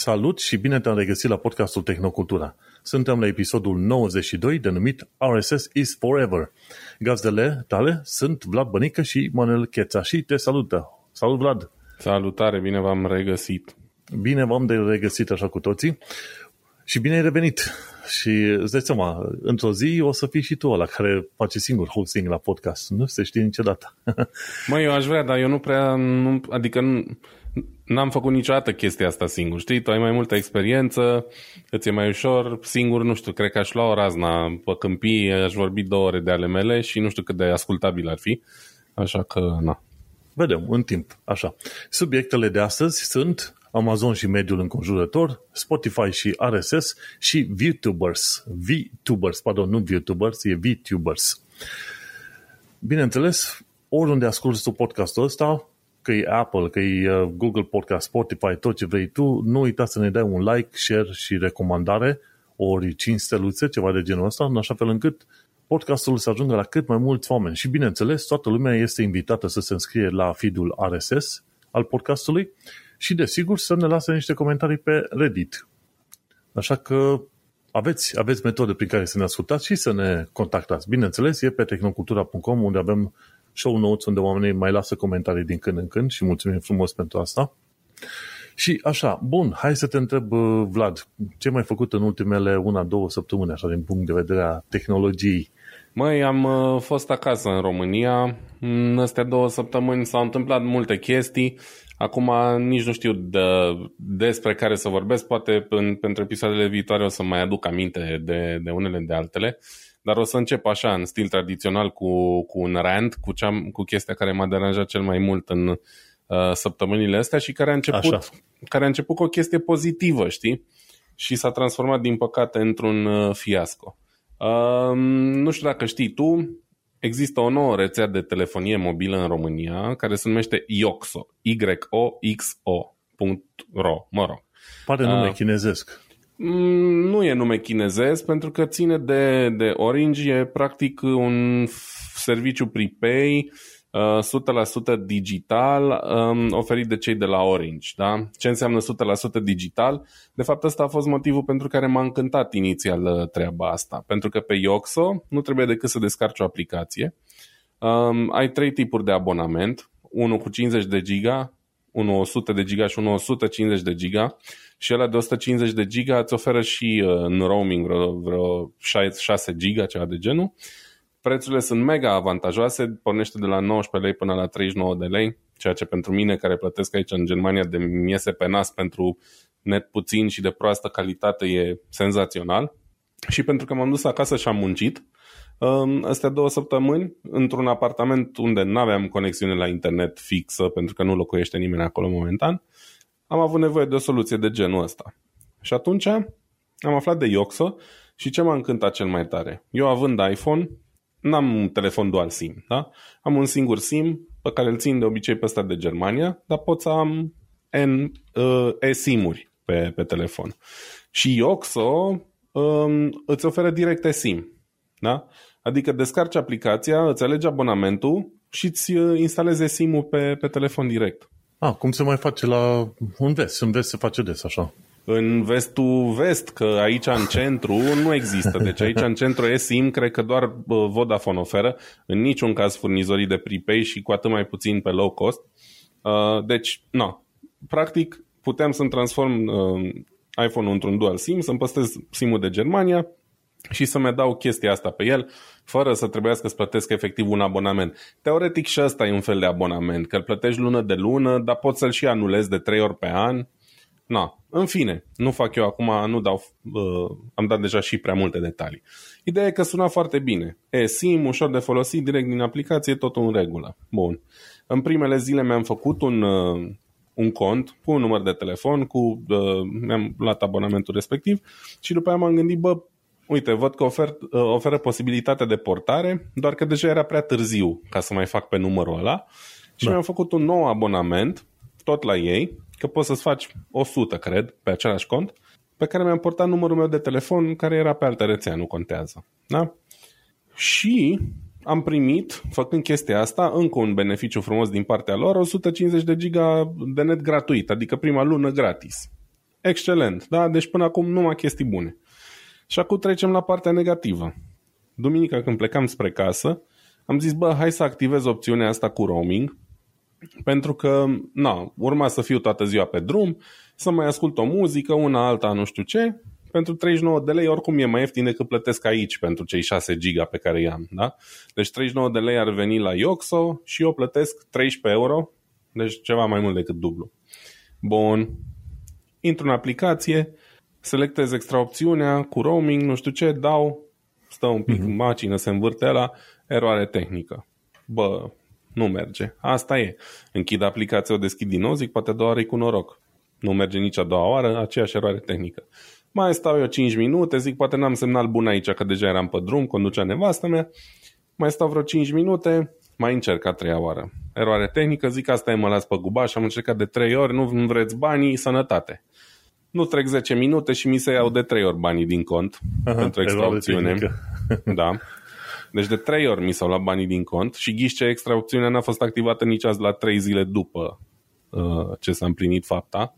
Salut și bine te-am regăsit la podcastul Tehnocultura. Suntem la episodul 92 denumit RSS is Forever. Gazdele tale sunt Vlad Bănică și Manuel Cheța și te salută. Salut Vlad! Salutare, bine v-am regăsit! Bine v-am de regăsit așa cu toții și bine ai revenit. Și îți dai seama, într-o zi o să fii și tu ăla care face singur hosting la podcast. Nu se știe niciodată. Mă, eu aș vrea, dar eu nu prea, nu, adică nu, n-am făcut niciodată chestia asta singur, știi? Tu ai mai multă experiență, îți e mai ușor, singur, nu știu, cred că aș lua o razna pe câmpii, aș vorbi două ore de ale mele și nu știu cât de ascultabil ar fi, așa că, na. Vedem, în timp, așa. Subiectele de astăzi sunt Amazon și mediul înconjurător, Spotify și RSS și VTubers. VTubers, pardon, nu VTubers, e VTubers. Bineînțeles, oriunde asculti tu podcastul ăsta, că e Apple, că e uh, Google Podcast, Spotify, tot ce vrei tu, nu uita să ne dai un like, share și recomandare, ori 5 steluțe, ceva de genul ăsta, în așa fel încât podcastul să ajungă la cât mai mulți oameni. Și bineînțeles, toată lumea este invitată să se înscrie la feed-ul RSS al podcastului și, desigur, să ne lase niște comentarii pe Reddit. Așa că aveți, aveți metode prin care să ne ascultați și să ne contactați. Bineînțeles, e pe tehnocultura.com unde avem show notes unde oamenii mai lasă comentarii din când în când și mulțumim frumos pentru asta. Și așa, bun, hai să te întreb, uh, Vlad, ce mai făcut în ultimele una, două săptămâni, așa, din punct de vedere a tehnologiei? Măi, am uh, fost acasă în România. În astea două săptămâni s-au întâmplat multe chestii. Acum nici nu știu de, despre care să vorbesc. Poate în, pentru episoadele viitoare o să mai aduc aminte de, de unele de altele. Dar o să încep așa, în stil tradițional, cu, cu un rant, cu, cea, cu chestia care m-a deranjat cel mai mult în uh, săptămânile astea și care a, început, care a început cu o chestie pozitivă, știi? Și s-a transformat, din păcate, într-un uh, fiasco. Uh, nu știu dacă știi tu, există o nouă rețea de telefonie mobilă în România care se numește Ioxo, Y-O-X-O.ro, mă rog. Pare nume uh, chinezesc. Mm, nu e nume chinezesc pentru că ține de, de Orange, e practic un serviciu prepay 100% digital um, oferit de cei de la Orange. Da? Ce înseamnă 100% digital? De fapt, ăsta a fost motivul pentru care m-a încântat inițial uh, treaba asta. Pentru că pe Yoxo nu trebuie decât să descarci o aplicație. Um, ai trei tipuri de abonament. Unul cu 50 de giga, unul 100 de giga și unul 150 de giga și ăla de 150 de giga îți oferă și uh, în roaming vreo, vreo 6 giga, ceva de genul. Prețurile sunt mega avantajoase, pornește de la 19 lei până la 39 de lei, ceea ce pentru mine care plătesc aici în Germania de miese pe nas pentru net puțin și de proastă calitate e senzațional. Și pentru că m-am dus acasă și am muncit, um, astea două săptămâni într-un apartament unde nu aveam conexiune la internet fixă pentru că nu locuiește nimeni acolo momentan, am avut nevoie de o soluție de genul ăsta. Și atunci am aflat de Ioxo și ce m-a încântat cel mai tare. Eu având iPhone, n-am un telefon dual SIM, da? Am un singur SIM pe care îl țin de obicei pe ăsta de Germania, dar pot să am N uh, e-SIM-uri pe, pe telefon. Și Ioxo um, îți oferă direct e-SIM, da? Adică descarci aplicația, îți alegi abonamentul și îți uh, instalezi SIM-ul pe, pe telefon direct. Ah, cum se mai face la un vest? În vest se face des așa. În vestul vest, că aici în centru nu există. Deci aici în centru eSIM cred că doar Vodafone oferă, în niciun caz furnizorii de prepay și cu atât mai puțin pe low cost. Uh, deci, nu. Practic, puteam să-mi transform uh, iPhone-ul într-un dual SIM, să-mi păstrez SIM-ul de Germania și să-mi dau chestia asta pe el, fără să trebuiască să plătesc efectiv un abonament. Teoretic și ăsta e un fel de abonament, că îl plătești lună de lună, dar poți să-l și anulezi de trei ori pe an. Na, în fine, nu fac eu acum, nu dau, uh, am dat deja și prea multe detalii. Ideea e că suna foarte bine. E sim, ușor de folosit, direct din aplicație, totul în regulă. Bun. În primele zile mi-am făcut un, uh, un cont cu un număr de telefon, cu, uh, mi-am luat abonamentul respectiv și după aia m-am gândit, bă, uite, văd că ofer, uh, oferă posibilitatea de portare, doar că deja era prea târziu ca să mai fac pe numărul ăla și da. mi-am făcut un nou abonament, tot la ei, că poți să-ți faci 100, cred, pe același cont, pe care mi-am portat numărul meu de telefon, care era pe altă rețea, nu contează. Da? Și am primit, făcând chestia asta, încă un beneficiu frumos din partea lor, 150 de giga de net gratuit, adică prima lună gratis. Excelent, da? Deci până acum numai chestii bune. Și acum trecem la partea negativă. Duminica când plecam spre casă, am zis, bă, hai să activez opțiunea asta cu roaming, pentru că, na, urma să fiu toată ziua pe drum, să mai ascult o muzică, una alta, nu știu ce, pentru 39 de lei oricum e mai ieftin decât plătesc aici pentru cei 6 giga pe care i-am, da? Deci 39 de lei ar veni la Ioxo și eu plătesc 13 euro, deci ceva mai mult decât dublu. Bun, intru în aplicație, selectez extra opțiunea cu roaming, nu știu ce, dau, stă un pic mm-hmm. macină, se învârte la eroare tehnică. Bă, nu merge. Asta e. Închid aplicația, o deschid din nou, zic poate a doua oară cu noroc. Nu merge nici a doua oară, aceeași eroare tehnică. Mai stau eu 5 minute, zic poate n-am semnal bun aici, că deja eram pe drum, conducea nevastă mea. Mai stau vreo 5 minute, mai încerc a treia oară. Eroare tehnică, zic asta e, mă las pe gubaș, am încercat de 3 ori, nu vreți banii, sănătate. Nu trec 10 minute și mi se iau de 3 ori banii din cont Aha, pentru extra opțiune. Da. Deci de 3 ori mi s-au luat banii din cont și ghiși ce extra opțiunea n-a fost activată nici azi la 3 zile după uh, ce s-a împlinit fapta.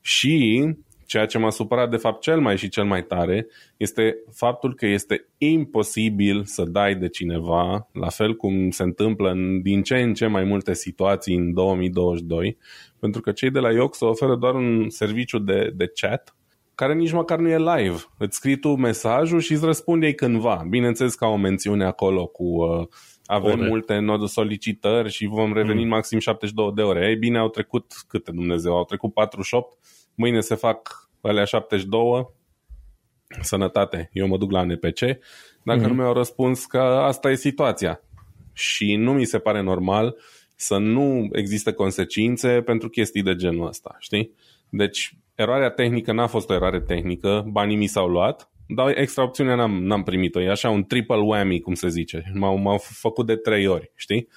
Și Ceea ce m-a supărat de fapt cel mai și cel mai tare este faptul că este imposibil să dai de cineva, la fel cum se întâmplă în din ce în ce mai multe situații în 2022, pentru că cei de la Yoxo oferă doar un serviciu de, de chat care nici măcar nu e live. Îți scrii tu mesajul și îți răspunde ei cândva. Bineînțeles că au o mențiune acolo cu uh, avem ore. multe noduri solicitări și vom reveni mm. maxim 72 de ore. Ei bine, au trecut câte Dumnezeu? Au trecut 48 mâine se fac alea 72, sănătate, eu mă duc la NPC, dacă mm-hmm. nu mi-au răspuns că asta e situația. Și nu mi se pare normal să nu există consecințe pentru chestii de genul ăsta, știi? Deci, eroarea tehnică n-a fost o eroare tehnică, banii mi s-au luat, dar extra opțiunea n-am, n-am primit-o. E așa un triple whammy, cum se zice. M-au, m-au făcut de trei ori, știi?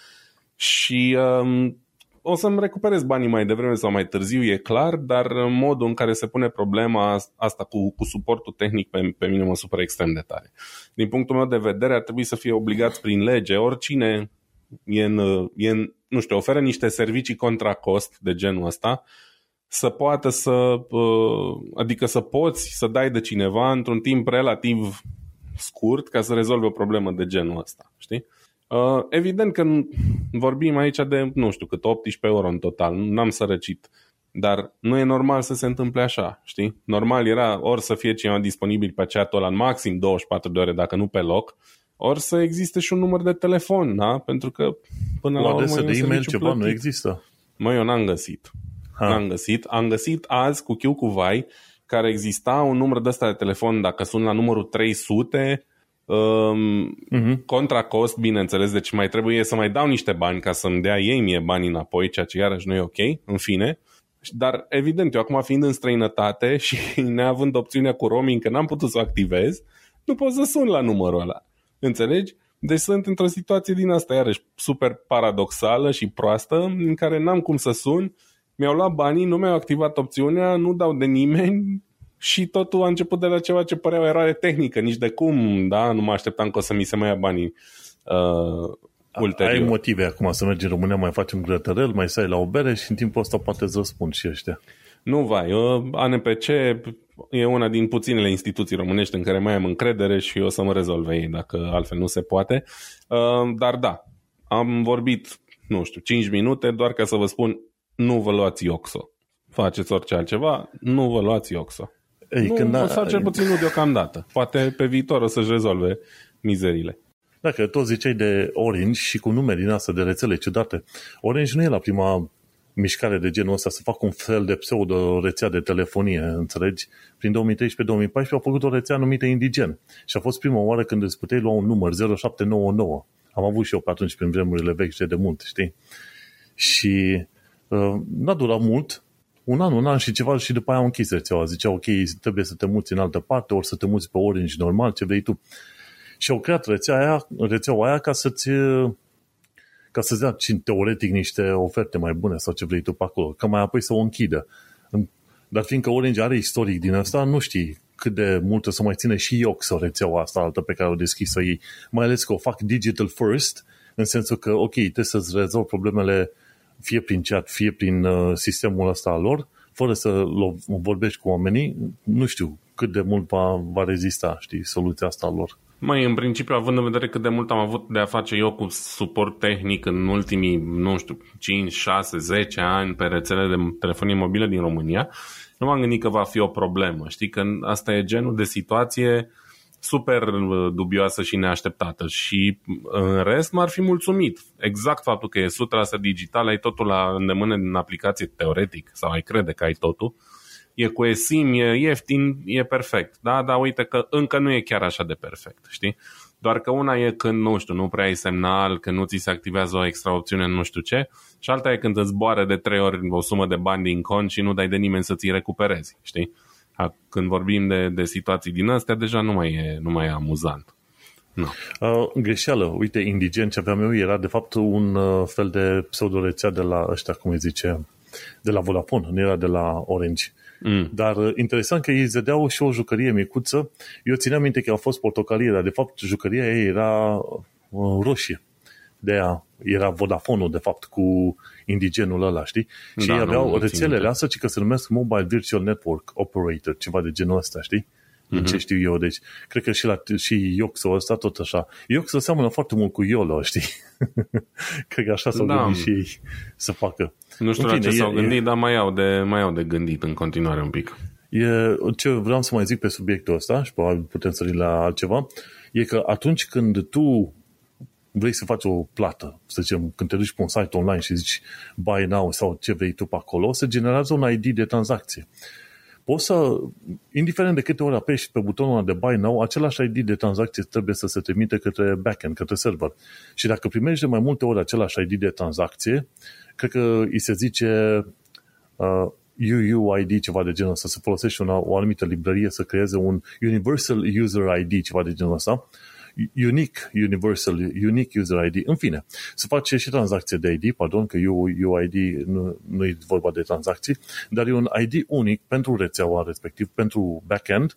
Și um, o să-mi recuperez banii mai devreme sau mai târziu, e clar, dar modul în care se pune problema asta cu, cu suportul tehnic pe, pe mine mă supără extrem de tare. Din punctul meu de vedere, ar trebui să fie obligați prin lege oricine e în, e în, nu știu, oferă niște servicii contra cost de genul ăsta, să poată să, uh, adică să poți să dai de cineva într-un timp relativ scurt ca să rezolve o problemă de genul ăsta, știi? Uh, evident că vorbim aici de, nu știu cât, 18 euro în total, n-am sărăcit. Dar nu e normal să se întâmple așa, știi? Normal era ori să fie cineva disponibil pe chat-ul ăla în maxim 24 de ore, dacă nu pe loc, ori să existe și un număr de telefon, da? Pentru că până la, la urmă de e-mail ceva plătit. nu există. Mă, eu n-am găsit. Ha. N-am găsit. Am găsit azi cu chiu cu vai care exista un număr de ăsta de telefon, dacă sun la numărul 300, Um, uh-huh. Contra cost, bineînțeles, deci mai trebuie să mai dau niște bani ca să-mi dea ei mie bani înapoi, ceea ce iarăși nu e ok, în fine. Dar, evident, eu acum fiind în străinătate și neavând opțiunea cu roaming, că n-am putut să o activez, nu pot să sun la numărul ăla. Înțelegi? Deci sunt într-o situație din asta, iarăși, super paradoxală și proastă, în care n-am cum să sun, mi-au luat banii, nu mi-au activat opțiunea, nu dau de nimeni, și totul a început de la ceva ce părea o eroare tehnică, nici de cum, da, nu mă așteptam că o să mi se mai ia banii uh, ulterior. Ai motive acum să mergi în România, mai facem grătărel, mai stai la o bere și în timpul ăsta poate să răspund și ăștia. Nu vai, ANPC e una din puținele instituții românești în care mai am încredere și o să mă rezolve ei dacă altfel nu se poate. Uh, dar da, am vorbit, nu știu, 5 minute doar ca să vă spun nu vă luați Ioxo. Faceți orice altceva, nu vă luați Ioxo. Ei, nu, când a... sau cel puțin nu deocamdată. Poate pe viitor o să-și rezolve mizerile. Dacă tot ziceai de Orange și cu numeri din asta de rețele ciudate, Orange nu e la prima mișcare de genul ăsta să facă un fel de pseudo rețea de telefonie, înțelegi? Prin 2013-2014 au făcut o rețea numită Indigen și a fost prima oară când îți puteai lua un număr 0799. Am avut și eu pe atunci prin vremurile vechi de mult, știi? Și uh, n-a durat mult un an, un an și ceva și după aia au închis rețeaua. Zicea, ok, trebuie să te muți în altă parte, ori să te muți pe Orange normal, ce vrei tu. Și au creat rețeaua aia, rețeaua aia ca să-ți ca să-ți dea teoretic niște oferte mai bune sau ce vrei tu pe acolo, ca mai apoi să o închidă. Dar fiindcă Orange are istoric din asta, nu știi cât de mult o să mai ține și eu sau rețeaua asta altă pe care o deschis-o ei. Mai ales că o fac digital first, în sensul că, ok, trebuie să-ți rezolvi problemele fie prin chat, fie prin uh, sistemul ăsta al lor, fără să vorbești cu oamenii, nu știu cât de mult va, va rezista, știi, soluția asta lor. Mai în principiu, având în vedere cât de mult am avut de a face eu cu suport tehnic în ultimii, nu știu, 5, 6, 10 ani pe rețele de telefonie mobilă din România, nu m-am gândit că va fi o problemă. Știi că asta e genul de situație super uh, dubioasă și neașteptată și uh, în rest m-ar fi mulțumit. Exact faptul că e 100% digital, ai totul la îndemână din aplicație teoretic sau ai crede că ai totul, e cu eSIM, e ieftin, e perfect. Da, dar uite că încă nu e chiar așa de perfect, știi? Doar că una e când, nu știu, nu prea ai semnal, când nu ți se activează o extra opțiune, nu știu ce, și alta e când îți zboară de trei ori o sumă de bani din cont și nu dai de nimeni să ți recuperezi, știi? Când vorbim de, de situații din astea, deja nu mai e, nu mai e amuzant. No. Uh, greșeală. Uite, Indigen, ce aveam eu, era de fapt un uh, fel de pseudo-rețea de la ăștia, cum îi zice, de la Vodafone, nu era de la Orange. Mm. Dar uh, interesant că ei zădeau și o jucărie micuță. Eu țineam minte că a fost portocalie, dar de fapt jucăria ei era uh, roșie. De aia era Vodafone-ul, de fapt, cu indigenul ăla, știi? Și da, ei aveau nu, rețelele astea, ci că se numesc Mobile Virtual Network Operator, ceva de genul ăsta, știi? Mm-hmm. ce știu eu, deci cred că și, la, și Ioxo ăsta tot așa. Ioxo seamănă foarte mult cu YOLO, știi? cred că așa s-au da. gândit și ei să facă. Nu știu fine, la ce e, s-au gândit, e, dar mai au, de, mai au de gândit în continuare un pic. E, ce vreau să mai zic pe subiectul ăsta și probabil putem sări la altceva, e că atunci când tu vrei să faci o plată, să zicem, când te duci pe un site online și zici buy now sau ce vrei tu pe acolo, se generează un ID de tranzacție. Poți să, indiferent de câte ori apeși pe butonul de buy now, același ID de tranzacție trebuie să se trimite către backend, către server. Și dacă primești de mai multe ori același ID de tranzacție, cred că îi se zice uh, UUID, ceva de genul ăsta, să folosești una, o anumită librărie să creeze un Universal User ID, ceva de genul ăsta, unique universal, unique user ID, în fine, să face și tranzacție de ID, pardon, că UID nu, nu e vorba de tranzacții, dar e un ID unic pentru rețeaua respectiv, pentru backend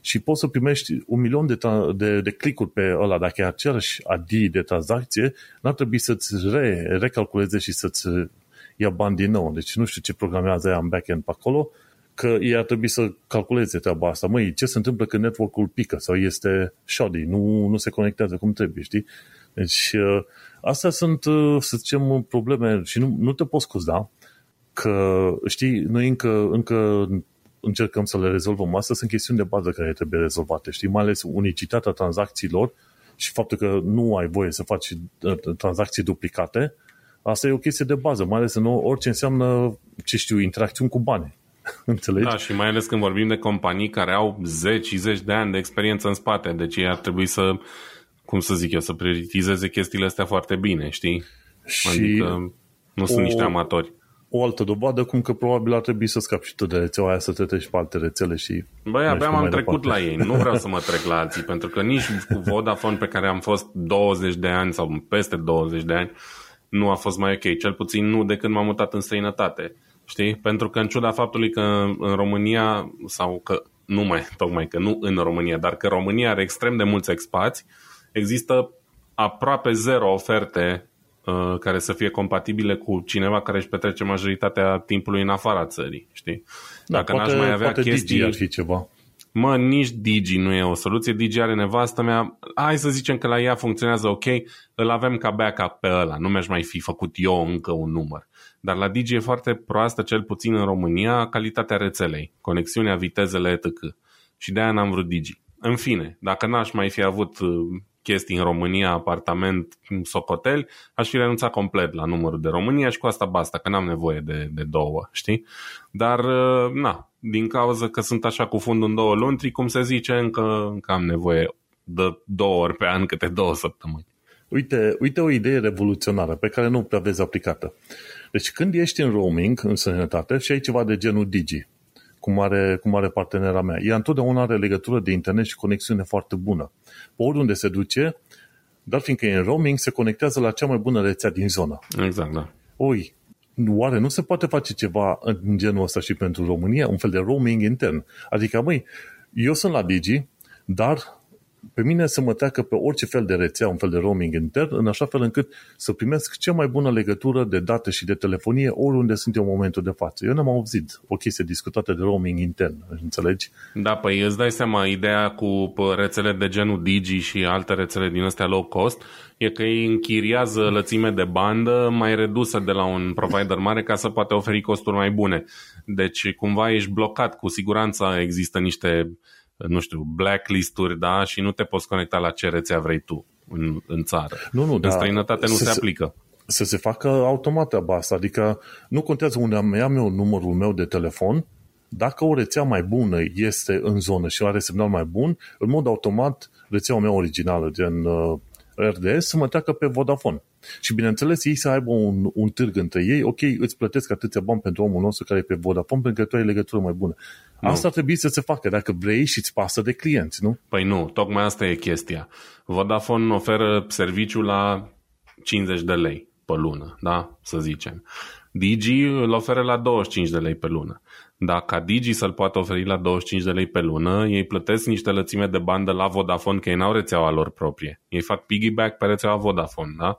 și poți să primești un milion de, de, de clicuri pe ăla, dacă e același ID de tranzacție, n-ar trebui să-ți re, recalculeze și să-ți ia bani din nou. Deci nu știu ce programează ea în backend pe acolo, că ei ar trebui să calculeze treaba asta. Măi, ce se întâmplă când network-ul pică sau este shoddy, nu, nu se conectează cum trebuie, știi? Deci, uh, astea sunt, uh, să zicem, probleme și nu, nu te poți scuza că, știi, noi încă, încă încercăm să le rezolvăm. Astea sunt chestiuni de bază care trebuie rezolvate, știi? Mai ales unicitatea tranzacțiilor și faptul că nu ai voie să faci uh, tranzacții duplicate, asta e o chestie de bază, mai ales în orice înseamnă, ce știu, interacțiuni cu bani. Înțelegi? Da, și mai ales când vorbim de companii care au zeci și zeci de ani de experiență în spate, deci ei ar trebui să, cum să zic eu, să prioritizeze chestiile astea foarte bine, știi? Și adică nu o, sunt niște amatori. O altă dovadă cum că probabil ar trebui să scapi și tu de rețeaua aia să te treci pe alte rețele și... Băi, abia am trecut departe. la ei, nu vreau să mă trec la alții, pentru că nici cu Vodafone pe care am fost 20 de ani sau peste 20 de ani, nu a fost mai ok, cel puțin nu de când m-am mutat în străinătate. Știi? Pentru că în ciuda faptului că în România, sau că nu mai, tocmai că nu în România, dar că România are extrem de mulți expați, există aproape zero oferte uh, care să fie compatibile cu cineva care își petrece majoritatea timpului în afara țării, știi? Da, Dacă poate, n-aș mai avea chestii... ar fi ceva. Mă, nici Digi nu e o soluție. Digi are nevastă mea. Hai să zicem că la ea funcționează ok, îl avem ca backup pe ăla. Nu mi-aș mai fi făcut eu încă un număr. Dar la Digi e foarte proastă, cel puțin în România, calitatea rețelei, conexiunea, vitezele, etc. Și de-aia n-am vrut Digi. În fine, dacă n-aș mai fi avut uh, chestii în România, apartament, socotel, aș fi renunțat complet la numărul de România și cu asta basta, că n-am nevoie de, de două, știi? Dar, uh, na, din cauza că sunt așa cu fundul în două luni, cum se zice, încă, încă am nevoie de două ori pe an, câte două săptămâni. Uite, uite o idee revoluționară pe care nu prea vezi aplicată. Deci când ești în roaming, în sănătate, și ai ceva de genul Digi, cum are, cum are partenera mea, ea întotdeauna are legătură de internet și conexiune foarte bună. Pe oriunde se duce, dar fiindcă e în roaming, se conectează la cea mai bună rețea din zonă. Exact, da. Oi, oare nu se poate face ceva în genul ăsta și pentru România? Un fel de roaming intern. Adică, măi, eu sunt la Digi, dar pe mine să mă treacă pe orice fel de rețea, un fel de roaming intern, în așa fel încât să primesc cea mai bună legătură de date și de telefonie oriunde sunt eu în momentul de față. Eu n-am auzit o chestie discutată de roaming intern, înțelegi? Da, păi îți dai seama, ideea cu rețele de genul Digi și alte rețele din astea low cost e că ei închiriază lățime de bandă mai redusă de la un provider mare ca să poate oferi costuri mai bune. Deci cumva ești blocat, cu siguranță există niște nu știu, blacklist-uri, da, și nu te poți conecta la ce rețea vrei tu în, în țară. Nu, nu, în da, străinătate nu se, se aplică. Să se facă automat treaba asta, adică nu contează unde am, am eu numărul meu de telefon, dacă o rețea mai bună este în zonă și are semnal mai bun, în mod automat rețeaua mea originală, gen uh, RDS, să mă treacă pe Vodafone. Și bineînțeles, ei să aibă un, un târg între ei, ok, îți plătesc atâția bani pentru omul nostru care e pe Vodafone pentru că tu ai legătură mai bună. Nu. Asta ar trebui să se facă dacă vrei și îți pasă de clienți, nu? Păi nu, tocmai asta e chestia. Vodafone oferă serviciul la 50 de lei pe lună, da? Să zicem. Digi îl oferă la 25 de lei pe lună. Dacă Digi să-l poată oferi la 25 de lei pe lună, ei plătesc niște lățime de bandă la Vodafone, că ei n-au rețeaua lor proprie. Ei fac piggyback pe rețeaua Vodafone, da?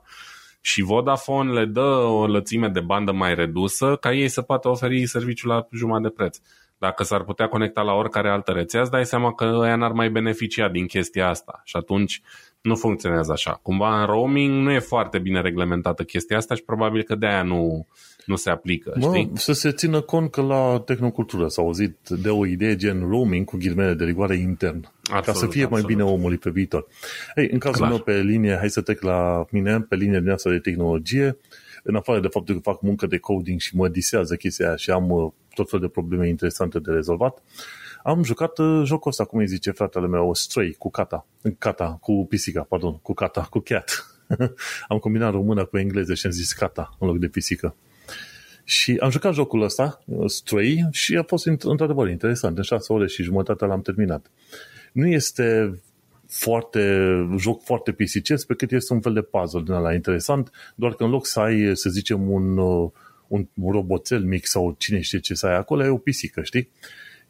Și Vodafone le dă o lățime de bandă mai redusă ca ei să poată oferi serviciul la jumătate de preț. Dacă s-ar putea conecta la oricare altă rețea, îți dai seama că ea n-ar mai beneficia din chestia asta. Și atunci nu funcționează așa. Cumva în roaming nu e foarte bine reglementată chestia asta și probabil că de aia nu, nu se aplică. Mă, știi? Să se țină cont că la tehnocultură s-a auzit de o idee gen roaming cu ghirmele de rigoare intern. Absolut, ca să fie absolut. mai bine omului pe viitor. Ei, în cazul Clar. meu pe linie, hai să trec la mine, pe linie din asta de tehnologie, în afară de faptul că fac muncă de coding și mă disează chestia aia și am uh, tot fel de probleme interesante de rezolvat, am jucat uh, jocul ăsta, cum îi zice fratele meu, Stray, cu Kata, Kata, cu pisica, pardon, cu Kata, cu Cat. am combinat română cu engleză și am zis Kata în loc de pisică. Și am jucat jocul ăsta, uh, Stray, și a fost într-adevăr interesant. În șase ore și jumătate l-am terminat. Nu este foarte, joc foarte pisicesc, pe cât este un fel de puzzle din ăla interesant, doar că în loc să ai, să zicem, un, uh, un roboțel mic sau cine știe ce să ai acolo, ai o pisică, știi?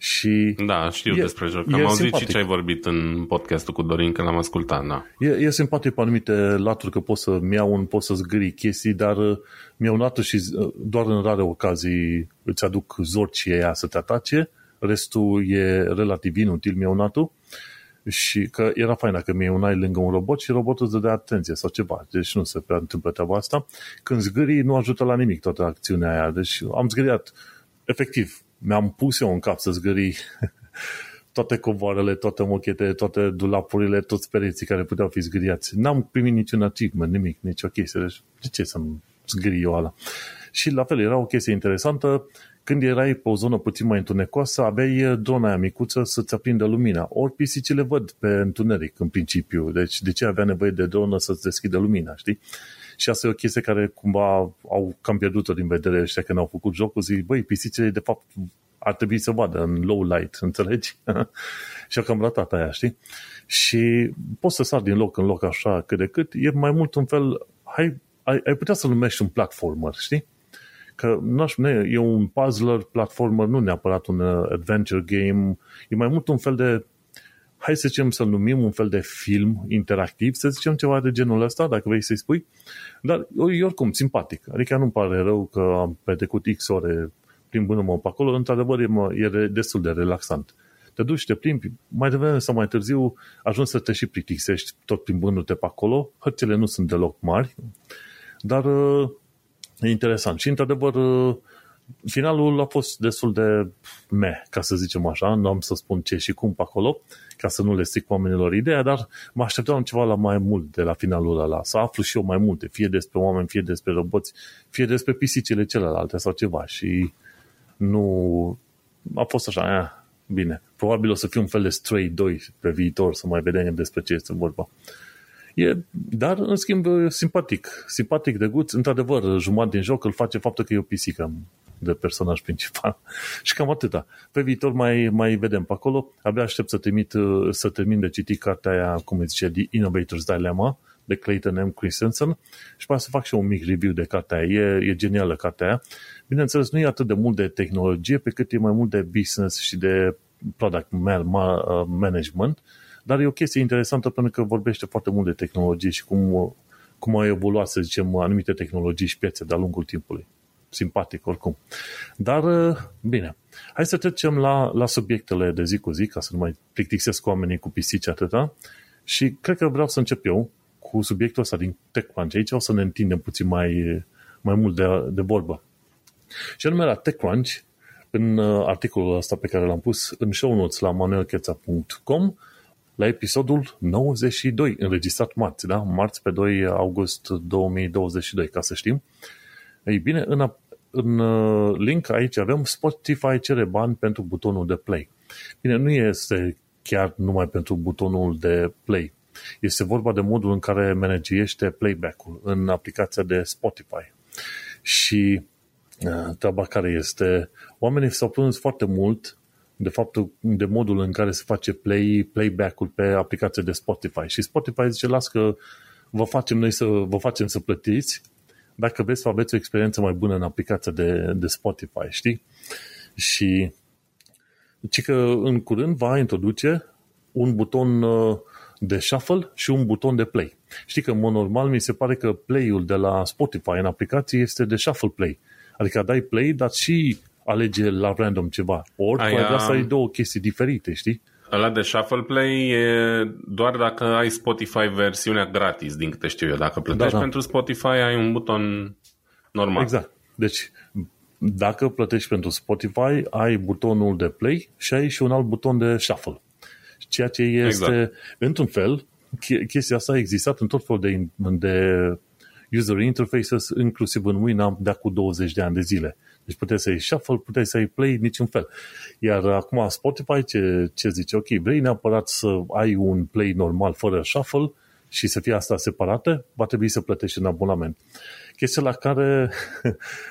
Și da, știu e, despre joc. Am auzit și ce ai vorbit în podcastul cu Dorin, că l-am ascultat, da. E, e simpatic pe anumite laturi, că poți să-mi iau un, poți să zgâri chestii, dar uh, mi-au luat și uh, doar în rare ocazii îți aduc zorcii aia să te atace, restul e relativ inutil, mi-au natul și că era fain dacă mi unai lângă un robot și robotul îți dădea atenție sau ceva. Deci nu se prea întâmplă treaba asta. Când zgârii, nu ajută la nimic toată acțiunea aia. Deci am zgâriat, efectiv, mi-am pus eu în cap să zgâri toate covoarele, toate mochetele, toate dulapurile, toți pereții care puteau fi zgâriați. N-am primit niciun achievement, nimic, nici o chestie. Deci, de ce să-mi zgâri eu ala? Și la fel, era o chestie interesantă când erai pe o zonă puțin mai întunecoasă, aveai eh, drona aia micuță să-ți aprindă lumina. Ori pisicile văd pe întuneric în principiu, deci de ce avea nevoie de dronă să-ți deschidă lumina, știi? Și asta e o chestie care cumva au cam pierdut-o din vedere ăștia când au făcut jocul, zic, băi, pisicile de fapt ar trebui să vadă în low light, înțelegi? și a cam ratat aia, știi? Și poți să sar din loc în loc așa cât de cât, e mai mult un fel, hai, ai, ai putea să-l numești un platformer, știi? că nu aș, e un puzzler, platformer, nu neapărat un uh, adventure game, e mai mult un fel de hai să zicem să numim un fel de film interactiv, să zicem ceva de genul ăsta, dacă vrei să-i spui, dar e oricum simpatic, adică nu-mi pare rău că am petrecut X ore plimbându-mă pe acolo, într-adevăr e, e destul de relaxant. Te duci, te plimbi, mai devreme sau mai târziu ajungi să te și plictisești tot plimbându-te pe acolo, hărțile nu sunt deloc mari, dar uh, E interesant. Și, într-adevăr, finalul a fost destul de me, ca să zicem așa. Nu am să spun ce și cum pe acolo, ca să nu le stric oamenilor ideea, dar mă așteptam ceva la mai mult de la finalul ăla. Să aflu și eu mai multe, fie despre oameni, fie despre roboți, fie despre pisicile celelalte sau ceva. Și nu... A fost așa, eh, bine. Probabil o să fie un fel de Stray 2 pe viitor, să mai vedem despre ce este vorba. E, dar, în schimb, simpatic. Simpatic de guț. Într-adevăr, jumătate din joc îl face faptul că e o pisică de personaj principal. și cam atâta. Pe viitor mai, mai vedem pe acolo. Abia aștept să, trimit, să termin de citit cartea aia, cum îi zice, The Innovator's Dilemma, de Clayton M. Christensen și poate să fac și un mic review de cartea aia. E, e genială cartea aia. Bineînțeles, nu e atât de mult de tehnologie, pe cât e mai mult de business și de product management, dar e o chestie interesantă pentru că vorbește foarte mult de tehnologie și cum, cum au evoluat, să zicem, anumite tehnologii și piețe de-a lungul timpului. Simpatic, oricum. Dar, bine, hai să trecem la, la subiectele de zi cu zi, ca să nu mai plictisesc oamenii cu pisici atâta. Și cred că vreau să încep eu cu subiectul ăsta din TechCrunch. Aici o să ne întindem puțin mai, mai mult de, de vorbă. Și anume la TechCrunch, în uh, articolul ăsta pe care l-am pus în show notes la manuelcheța.com, la episodul 92, înregistrat marți, da? Marți pe 2 august 2022, ca să știm. Ei bine, în, în uh, link aici avem Spotify cere bani pentru butonul de play. Bine, nu este chiar numai pentru butonul de play. Este vorba de modul în care managiește playback-ul în aplicația de Spotify. Și uh, treaba care este, oamenii s-au plâns foarte mult de faptul, de modul în care se face play, playback-ul pe aplicația de Spotify. Și Spotify zice, las că vă facem noi să vă facem să plătiți dacă vreți să aveți o experiență mai bună în aplicația de, de Spotify, știi? Și ci că în curând va introduce un buton uh, de shuffle și un buton de play. Știi că, în mod normal, mi se pare că play-ul de la Spotify în aplicație este de shuffle play. Adică dai play, dar și alege la random ceva. Ori Aia... vrea să ai două chestii diferite, știi? Ăla de Shuffle Play e doar dacă ai Spotify versiunea gratis, din câte știu eu. Dacă plătești da, da. pentru Spotify, ai un buton normal. Exact. Deci, dacă plătești pentru Spotify, ai butonul de play și ai și un alt buton de shuffle. Ceea ce este, exact. într-un fel, chestia asta a existat în tot felul de, de user interfaces, inclusiv în Winamp, de acum 20 de ani de zile. Deci puteai să iei shuffle, puteai să iei play, niciun fel. Iar acum Spotify ce, ce zice? Ok, vrei neapărat să ai un play normal fără shuffle și să fie asta separată, va trebui să plătești un abonament. Chestia la care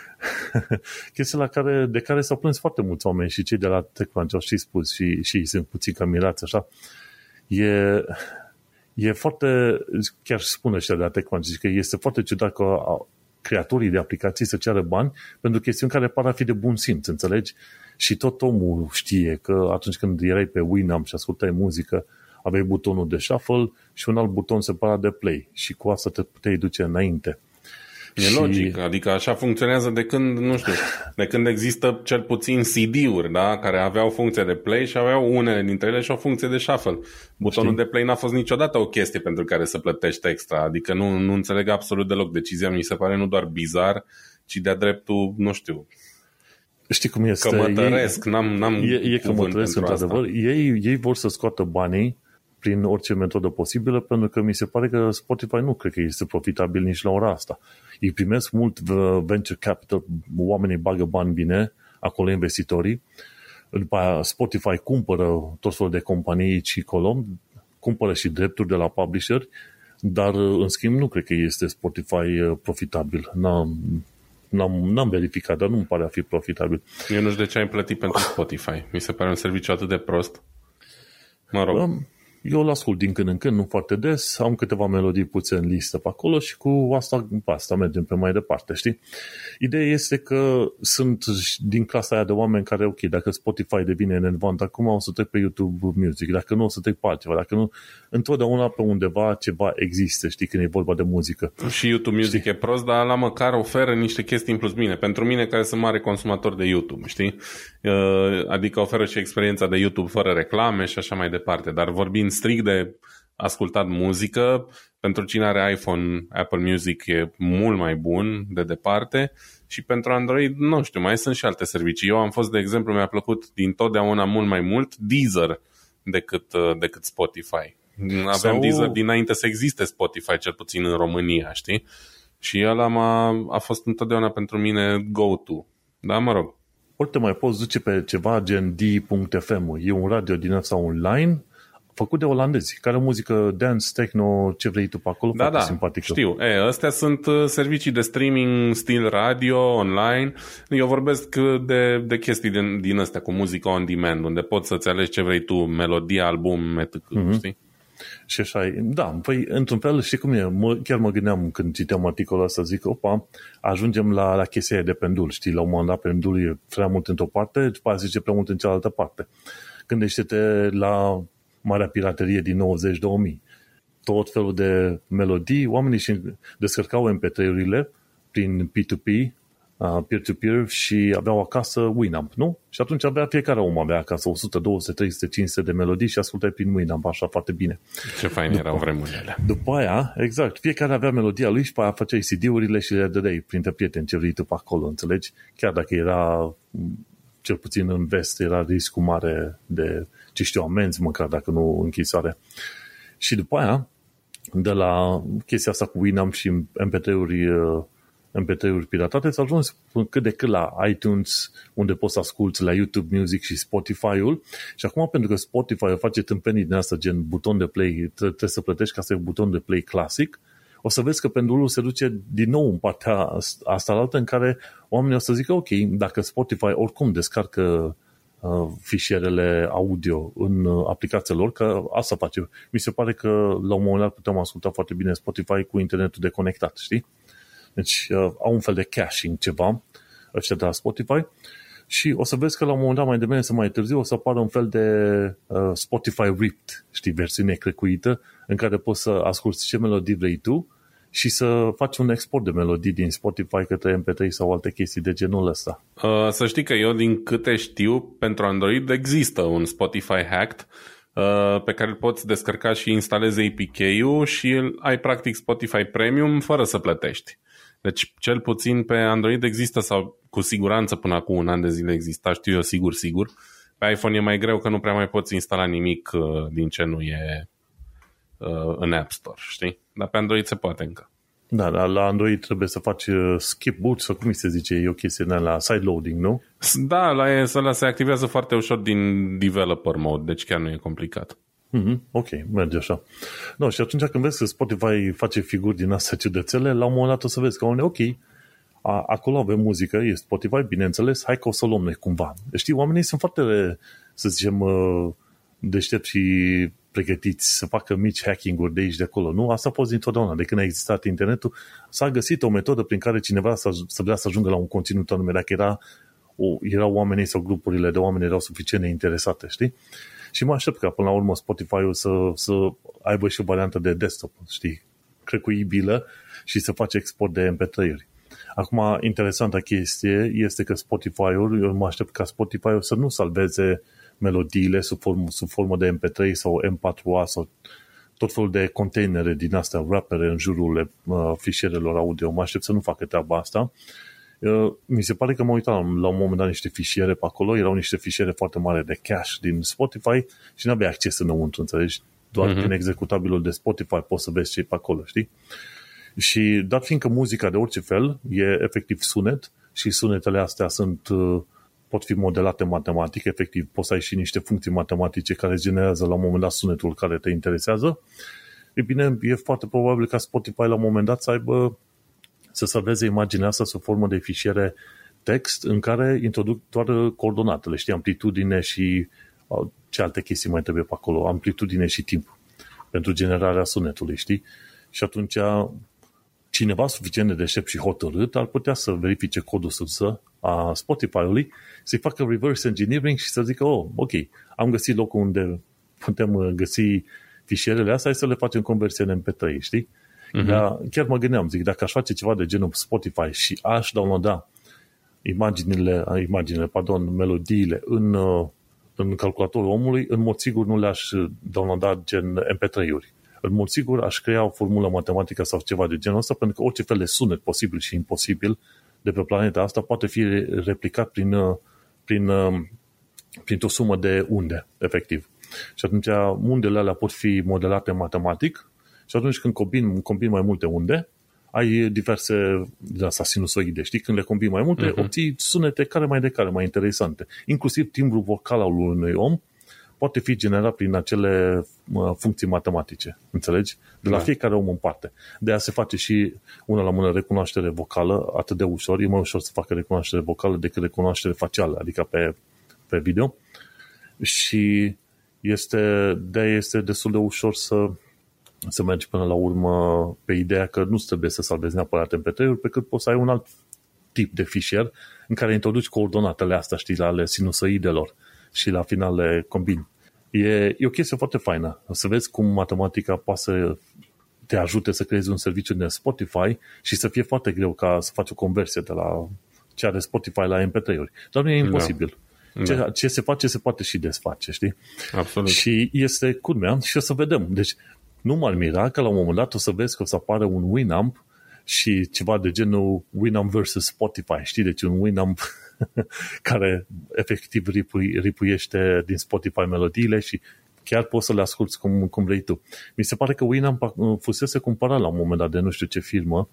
chestia la care, de care s-au plâns foarte mulți oameni și cei de la TechCrunch au și spus și, și sunt puțin cam mirați așa, e, e foarte, chiar spune ăștia de la TechCrunch, că este foarte ciudat că creatorii de aplicații să ceară bani pentru chestiuni care par a fi de bun simț, înțelegi? Și tot omul știe că atunci când erai pe Winamp și ascultai muzică, aveai butonul de shuffle și un alt buton separat de play și cu asta te puteai duce înainte. E și... logic, adică așa funcționează de când, nu știu, de când există cel puțin CD-uri, da, care aveau funcție de play și aveau unele dintre ele și o funcție de shuffle. Butonul Știi? de play n-a fost niciodată o chestie pentru care să plătești extra, adică nu, nu înțeleg absolut deloc decizia, mi se pare nu doar bizar, ci de-a dreptul, nu știu, Știi cum este? Cămătăresc, ei, n-am, n-am e, e cămătăresc, într-adevăr. Ei, ei vor să scoată banii prin orice metodă posibilă, pentru că mi se pare că Spotify nu cred că este profitabil nici la ora asta. Ei primesc mult venture capital, oamenii bagă bani bine, acolo investitorii, după aia Spotify cumpără tot felul de companii și colom, cumpără și drepturi de la publisher, dar în schimb nu cred că este Spotify uh, profitabil. N-am, n-am, n-am verificat, dar nu-mi pare a fi profitabil. Eu nu știu de ce ai plătit pentru Spotify. Mi se pare un serviciu atât de prost. Mă rog. Um, eu îl ascult din când în când, nu foarte des, am câteva melodii puțin în listă pe acolo și cu asta, cu asta mergem pe mai departe, știi? Ideea este că sunt din clasa aia de oameni care, ok, dacă Spotify devine relevant, acum o să trec pe YouTube Music, dacă nu o să trec pe altceva, dacă nu, întotdeauna pe undeva ceva există, știi, când e vorba de muzică. Și YouTube Music știi? e prost, dar la măcar oferă niște chestii în plus bine. Pentru mine, care sunt mare consumator de YouTube, știi? Uh, adică oferă și experiența de YouTube fără reclame și așa mai departe, dar vorbind strict de ascultat muzică, pentru cine are iPhone, Apple Music e mult mai bun de departe și pentru Android, nu știu, mai sunt și alte servicii. Eu am fost, de exemplu, mi-a plăcut din totdeauna mult mai mult Deezer decât, uh, decât Spotify. Aveam Sau... Deezer dinainte să existe Spotify, cel puțin în România, știi? Și ăla a a fost întotdeauna pentru mine go-to. Da, mă rog. Ori te mai poți duce pe ceva gen D.fm. E un radio din asta online făcut de olandezi, care muzică dance, techno, ce vrei tu pe acolo, da, da, simpatică. știu. E, astea sunt uh, servicii de streaming, stil radio, online. Eu vorbesc de, de chestii din, din astea cu muzică on demand, unde poți să-ți alegi ce vrei tu, melodie, album, etc. Mm-hmm. știi? Și așa e. Da, păi, într-un fel, știi cum e? Mă, chiar mă gândeam când citeam articolul ăsta, zic, opa, ajungem la, la chestia de pendul, știi? La un moment dat pendul e prea mult într-o parte, după aceea zice prea mult în cealaltă parte. Gândește-te la marea piraterie din 90-2000. Tot felul de melodii, oamenii și descărcau MP3-urile prin P2P, uh, peer-to-peer și aveau acasă Winamp, nu? Și atunci avea fiecare om avea acasă 100, 200, 300, 500 de melodii și ascultai prin Winamp așa foarte bine. Ce fain erau vremurile alea. După aia, exact, fiecare avea melodia lui și pe aia făceai CD-urile și le dădeai printre prieteni ce vrei tu pe acolo, înțelegi? Chiar dacă era, cel puțin în vest, era riscul mare de, ce știu, amenzi, măcar dacă nu închisoare. Și după aia, de la chestia asta cu Winamp și MP3-uri MP3-uri piratate, s-a ajuns cât de cât la iTunes, unde poți să asculti la YouTube Music și Spotify-ul. Și acum, pentru că Spotify face tâmpenii din asta, gen buton de play, trebuie să plătești ca să ai buton de play clasic, o să vezi că pendulul se duce din nou în partea asta altă în care oamenii o să zică, ok, dacă Spotify oricum descarcă uh, fișierele audio în uh, aplicația lor, că asta face. Mi se pare că la un moment dat putem asculta foarte bine Spotify cu internetul deconectat, știi? Deci uh, au un fel de caching ceva, ăștia de la Spotify, și o să vezi că la un moment dat mai devreme sau mai târziu o să apară un fel de uh, Spotify Ripped, știi, versiune crecuită, în care poți să asculti ce melodii vrei tu și să faci un export de melodii din Spotify către MP3 sau alte chestii de genul ăsta. Uh, să știi că eu, din câte știu, pentru Android există un Spotify Hacked uh, pe care îl poți descărca și instalezi APK-ul și ai practic Spotify Premium fără să plătești. Deci, cel puțin pe Android există sau cu siguranță până acum un an de zile exista, știu eu sigur, sigur. Pe iPhone e mai greu că nu prea mai poți instala nimic uh, din ce nu e uh, în App Store, știi? Dar pe Android se poate încă. Da, dar la Android trebuie să faci uh, skip boot sau cum se zice, e o chestie la side loading, nu? Da, la ăla se activează foarte ușor din developer mode, deci chiar nu e complicat. Mm-hmm. Ok, merge așa. No, și atunci când vezi că Spotify face figuri din astea ciudățele, la un moment dat o să vezi că ok, a, acolo avem muzică, e Spotify, bineînțeles, hai că o să o luăm noi cumva. Știi, oamenii sunt foarte, să zicem, uh, deștepți și pregătiți să facă mici hacking-uri de aici de acolo. Nu, asta a fost dintotdeauna. De când a existat internetul, s-a găsit o metodă prin care cineva să, să vrea să ajungă la un conținut anume, dacă era, o, erau oamenii sau grupurile de oameni erau suficient de interesate, știi? Și mă aștept ca până la urmă Spotify-ul să, să aibă și o variantă de desktop, știi, crecuibilă și să face export de MP3-uri. Acum, interesanta chestie este că Spotify-ul, eu mă aștept ca Spotify-ul să nu salveze melodiile sub formă, sub formă de MP3 sau M4A sau tot felul de containere din astea, wrappere în jurul uh, fișierelor audio. Mă aștept să nu facă treaba asta mi se pare că mă uitam la un moment dat niște fișiere pe acolo, erau niște fișiere foarte mari de cache din Spotify și nu aveai acces înăuntru, înțelegi? Doar uh-huh. prin executabilul de Spotify poți să vezi ce e pe acolo, știi? Și dat fiindcă muzica de orice fel e efectiv sunet și sunetele astea sunt uh, pot fi modelate matematic, efectiv poți să ai și niște funcții matematice care generează la un moment dat sunetul care te interesează, e bine, e foarte probabil ca Spotify la un moment dat să aibă să salveze imaginea asta sub formă de fișiere text în care introduc doar coordonatele, știi, amplitudine și uh, ce alte chestii mai trebuie pe acolo, amplitudine și timp pentru generarea sunetului, știi? Și atunci cineva suficient de deștept și hotărât ar putea să verifice codul sursă a Spotify-ului, să-i facă reverse engineering și să zică, oh, ok, am găsit locul unde putem uh, găsi fișierele astea, hai să le facem conversie în MP3, știi? Uh-huh. Dar chiar mă gândeam, zic, dacă aș face ceva de genul Spotify și aș downloada imaginile, imaginile, pardon, melodiile în, uh, în calculatorul omului, în mod sigur nu le-aș downloada gen MP3-uri. În mod sigur aș crea o formulă matematică sau ceva de genul ăsta, pentru că orice fel de sunet posibil și imposibil de pe planeta asta poate fi replicat prin, uh, prin, uh, printr-o sumă de unde, efectiv. Și atunci undele alea pot fi modelate matematic și atunci când combin, combin mai multe unde, ai diverse de asta sinusoide, știi? Când le combini mai multe, uh-huh. obții sunete care mai de care mai interesante. Inclusiv timbru vocal al unui om poate fi generat prin acele funcții matematice, înțelegi? De la da. fiecare om în parte. De a se face și una la mână recunoaștere vocală atât de ușor, e mai ușor să facă recunoaștere vocală decât recunoaștere facială, adică pe, pe video. Și este, de este destul de ușor să să mergi până la urmă pe ideea că nu trebuie să salvezi neapărat MP3-uri, pe cât poți să ai un alt tip de fișier în care introduci coordonatele astea, știi, ale sinusoidelor și la final le combini. E, e o chestie foarte faină. O să vezi cum matematica poate să te ajute să creezi un serviciu de Spotify și să fie foarte greu ca să faci o conversie de la ce are Spotify la MP3-uri. Dar nu e imposibil. Da. Ce, ce se face, se poate și desface, știi? Absolut. Și este culmea și o să vedem. Deci, nu m-ar mira că la un moment dat o să vezi că o să apară un Winamp și ceva de genul Winamp versus Spotify, știi? Deci un Winamp care efectiv ripui, ripuiește din Spotify melodiile și chiar poți să le asculti cum, cum vrei tu. Mi se pare că Winamp fusese cumpărat la un moment dat de nu știu ce firmă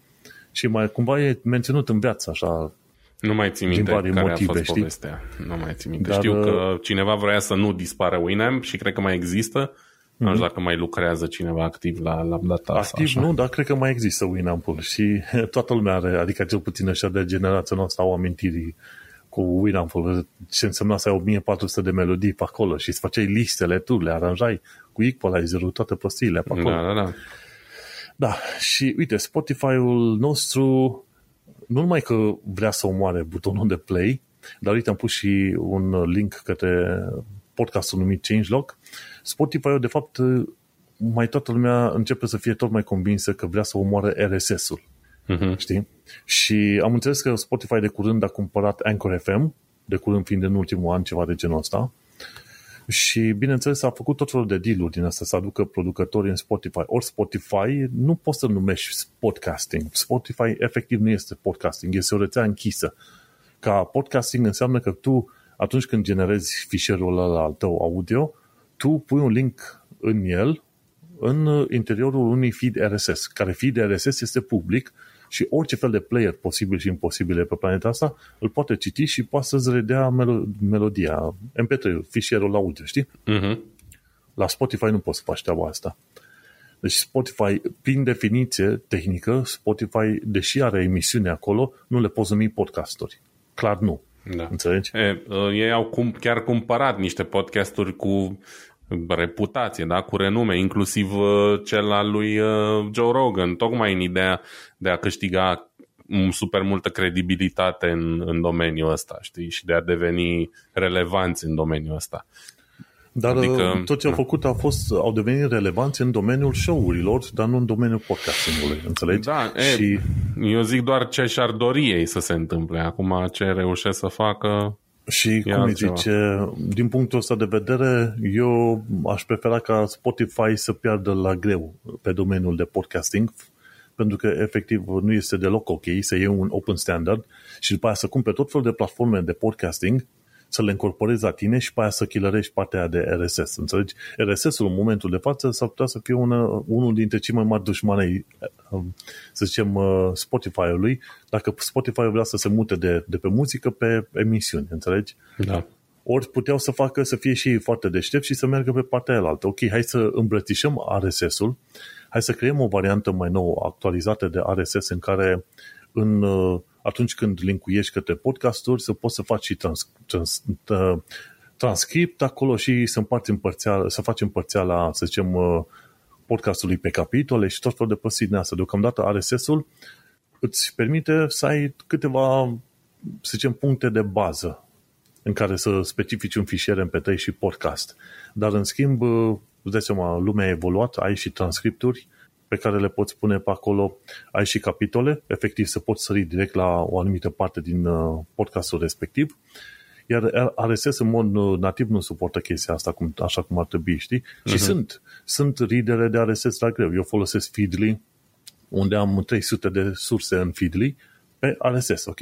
și mai cumva e menținut în viață așa nu mai țin minte care motive, a fost știi? povestea. Nu mai țin minte. Dar, Știu că uh, cineva vrea să nu dispară Winamp și cred că mai există. Mm-hmm. Nu știu mhm. dacă mai lucrează cineva activ la, la data asta. Activ așa. nu, dar cred că mai există Winamp-ul și toată lumea are, adică cel puțin așa de generația noastră au amintiri cu Winamp-ul, ce însemna să ai 1400 de melodii pe acolo și îți făceai listele, tu le aranjai cu equalizer-ul, toate prostiile pe acolo. Da, da, da. Da, și uite, Spotify-ul nostru nu numai că vrea să omoare butonul de play, dar uite, am pus și un link către podcastul numit Changelog. Spotify-ul, de fapt, mai toată lumea începe să fie tot mai convinsă că vrea să omoare RSS-ul. Uh-huh. Știi? Și am înțeles că Spotify de curând a cumpărat Anchor FM, de curând fiind în ultimul an ceva de genul ăsta, și, bineînțeles, a făcut tot felul de deal din asta să aducă producători în Spotify. Ori Spotify nu poți să numești podcasting. Spotify efectiv nu este podcasting, este o rețea închisă. Ca podcasting înseamnă că tu, atunci când generezi fișierul ăla al tău audio, tu pui un link în el, în interiorul unui feed RSS, care feed RSS este public și orice fel de player posibil și imposibile pe planeta asta îl poate citi și poate să-ți redea melo- melodia, MP3, fișierul audio, știi? Uh-huh. La Spotify nu poți să faci treaba asta. Deci Spotify, prin definiție tehnică, Spotify, deși are emisiune acolo, nu le poți numi podcasturi. Clar nu. Da. Înțelegi? E, ei au cum, chiar cumpărat niște podcasturi cu reputație, da? cu renume, inclusiv uh, cel al lui uh, Joe Rogan, tocmai în ideea de a câștiga super multă credibilitate în, în domeniul ăsta, știi, și de a deveni relevanți în domeniul ăsta. Dar adică, uh, tot ce au făcut a fost, au devenit relevanți în domeniul show-urilor, dar nu în domeniul podcastingului, înțelegi? Da, e, și... eu zic doar ce și-ar dori ei să se întâmple. Acum ce reușesc să facă, și, cum îi zice, din punctul ăsta de vedere, eu aș prefera ca Spotify să piardă la greu pe domeniul de podcasting, pentru că efectiv nu este deloc ok să iei un open standard și după aia să cumperi tot felul de platforme de podcasting să le incorporezi la tine și pe aia să chilărești partea de RSS. Înțelegi? RSS-ul în momentul de față s-ar putea să fie una, unul dintre cei mai mari dușmani, să zicem, uh, Spotify-ului, dacă Spotify vrea să se mute de, de pe muzică pe emisiuni, înțelegi? Da. Ori puteau să facă, să fie și foarte deștept și să meargă pe partea aia altă. Ok, hai să îmbrățișăm RSS-ul, hai să creăm o variantă mai nouă, actualizată de RSS, în care în uh, atunci când linkuiești către podcasturi, să poți să faci și trans, trans, transcript acolo și să împarți împărțeala, să faci împărțeala, să zicem, uh, podcastului pe capitole și tot felul de păsiri asta. Deocamdată RSS-ul îți permite să ai câteva, să zicem, puncte de bază în care să specifici un fișier MP3 și podcast. Dar, în schimb, uh, îți dai seama, lumea a evoluat, ai și transcripturi, pe care le poți pune pe acolo. Ai și capitole, efectiv să poți sări direct la o anumită parte din uh, podcastul respectiv. Iar RSS în mod uh, nativ nu suportă chestia asta cum, așa cum ar trebui, știi? Uh-huh. Și mhm. sunt, sunt readere de RSS la greu. Eu folosesc Feedly, unde am 300 de surse în Feedly pe RSS, ok?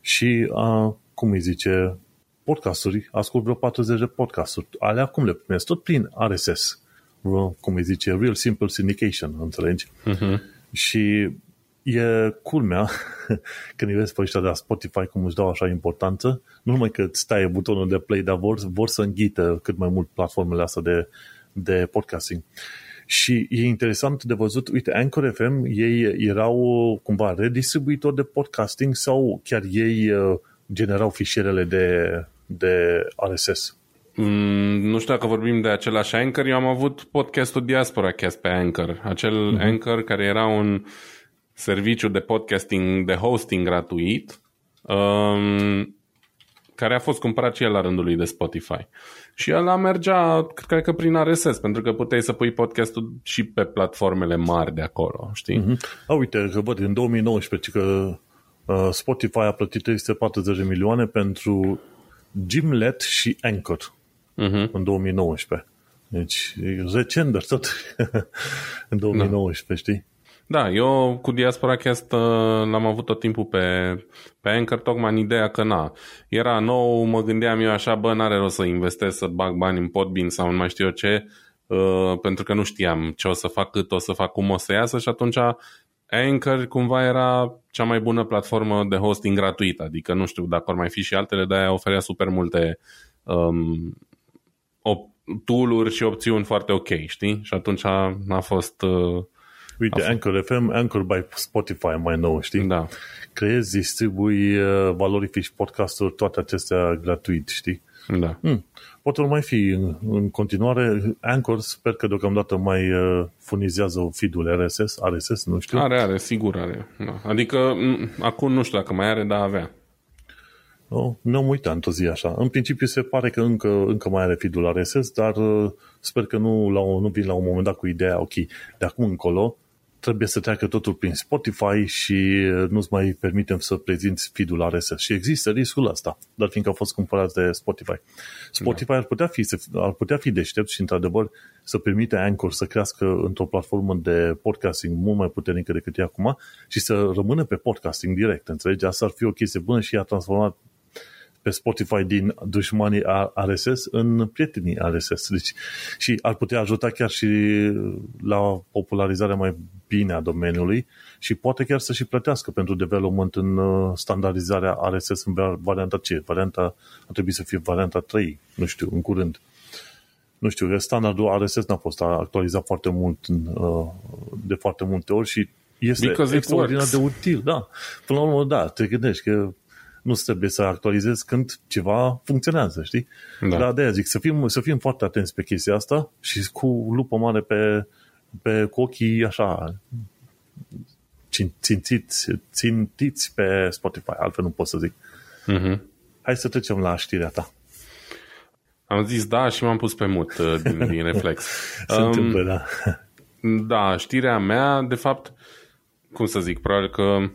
Și, uh, cum îi zice, podcasturi, ascult vreo 40 de podcasturi. Alea cum le primesc? Tot prin RSS cum îi zice, real simple syndication, înțelegi? Uh-huh. Și e culmea când îi vezi pe ăștia de la Spotify cum își dau așa importanță, nu numai că îți taie butonul de play, dar vor, vor să înghită cât mai mult platformele astea de, de podcasting. Și e interesant de văzut, uite, Anchor FM, ei erau cumva redistribuitori de podcasting sau chiar ei uh, generau fișierele de, de RSS? Mm, nu știu dacă vorbim de același Anchor. Eu am avut podcastul Diaspora Cast pe Anchor. Acel mm-hmm. Anchor care era un serviciu de podcasting, de hosting gratuit, um, care a fost cumpărat și el la rândul lui de Spotify. Și el mergea, cred că prin RSS, pentru că puteai să pui podcastul și pe platformele mari de acolo, știi? Mm-hmm. A, uite, că văd, în 2019, că uh, Spotify a plătit 340 de milioane pentru Gimlet și Anchor uh-huh. în 2019. Deci, recent, dar tot în 2019, da. știi? Da, eu cu Diaspora Cast uh, l-am avut tot timpul pe, pe Anchor, tocmai în ideea că na, era nou, mă gândeam eu așa, bă, n-are rost să investesc, să bag bani în Podbean sau în mai știu eu ce, uh, pentru că nu știam ce o să fac, cât o să fac, cum o să iasă și atunci Anchor cumva era cea mai bună platformă de hosting gratuită, adică nu știu dacă ar mai fi și altele, dar aia oferea super multe um, tool-uri și opțiuni foarte ok, știi? Și atunci a, a fost... Uh, Uite, Anchor FM, Anchor by Spotify mai nou, știi? Da. Creezi, distribui, uh, valorifici podcasturi, toate acestea gratuit, știi? Da. Hmm. Poate mai fi în, în continuare. Anchor sper că deocamdată mai uh, furnizează feed-ul RSS, RSS, nu știu. Are, are, sigur are. Da. Adică acum nu știu dacă mai are, dar avea. Nu, nu am uitat într-o zi așa. În principiu se pare că încă, încă mai are feed-ul RSS, dar uh, sper că nu, la o, nu vin la un moment dat cu ideea, ok, de acum încolo trebuie să treacă totul prin Spotify și uh, nu-ți mai permitem să prezinți feed-ul RSS. Și există riscul ăsta, dar fiindcă au fost cumpărați de Spotify. Spotify da. ar, putea fi, ar putea fi deștept și, într-adevăr, să permite Anchor să crească într-o platformă de podcasting mult mai puternică decât e acum și să rămână pe podcasting direct, înțelegi? Asta ar fi o chestie bună și a transformat pe Spotify din dușmanii RSS în prietenii RSS. Deci, și ar putea ajuta chiar și la popularizarea mai bine a domeniului și poate chiar să și plătească pentru development în uh, standardizarea RSS în varianta ce? Varianta ar trebui să fie varianta 3, nu știu, în curând. Nu știu, standardul RSS n-a fost actualizat foarte mult uh, de foarte multe ori și este Because extraordinar de util, da. Până la urmă, da, te gândești că nu trebuie să actualizezi când ceva funcționează, știi? Da. Dar de aia zic, să fim, să fim foarte atenți pe chestia asta și cu lupă mare pe, pe cu ochii așa țintiți, țintiți pe Spotify, altfel nu pot să zic. Mm-hmm. Hai să trecem la știrea ta. Am zis da și m-am pus pe mut uh, din, din reflex. Se um, întâmplă, da. Da, știrea mea, de fapt, cum să zic, probabil că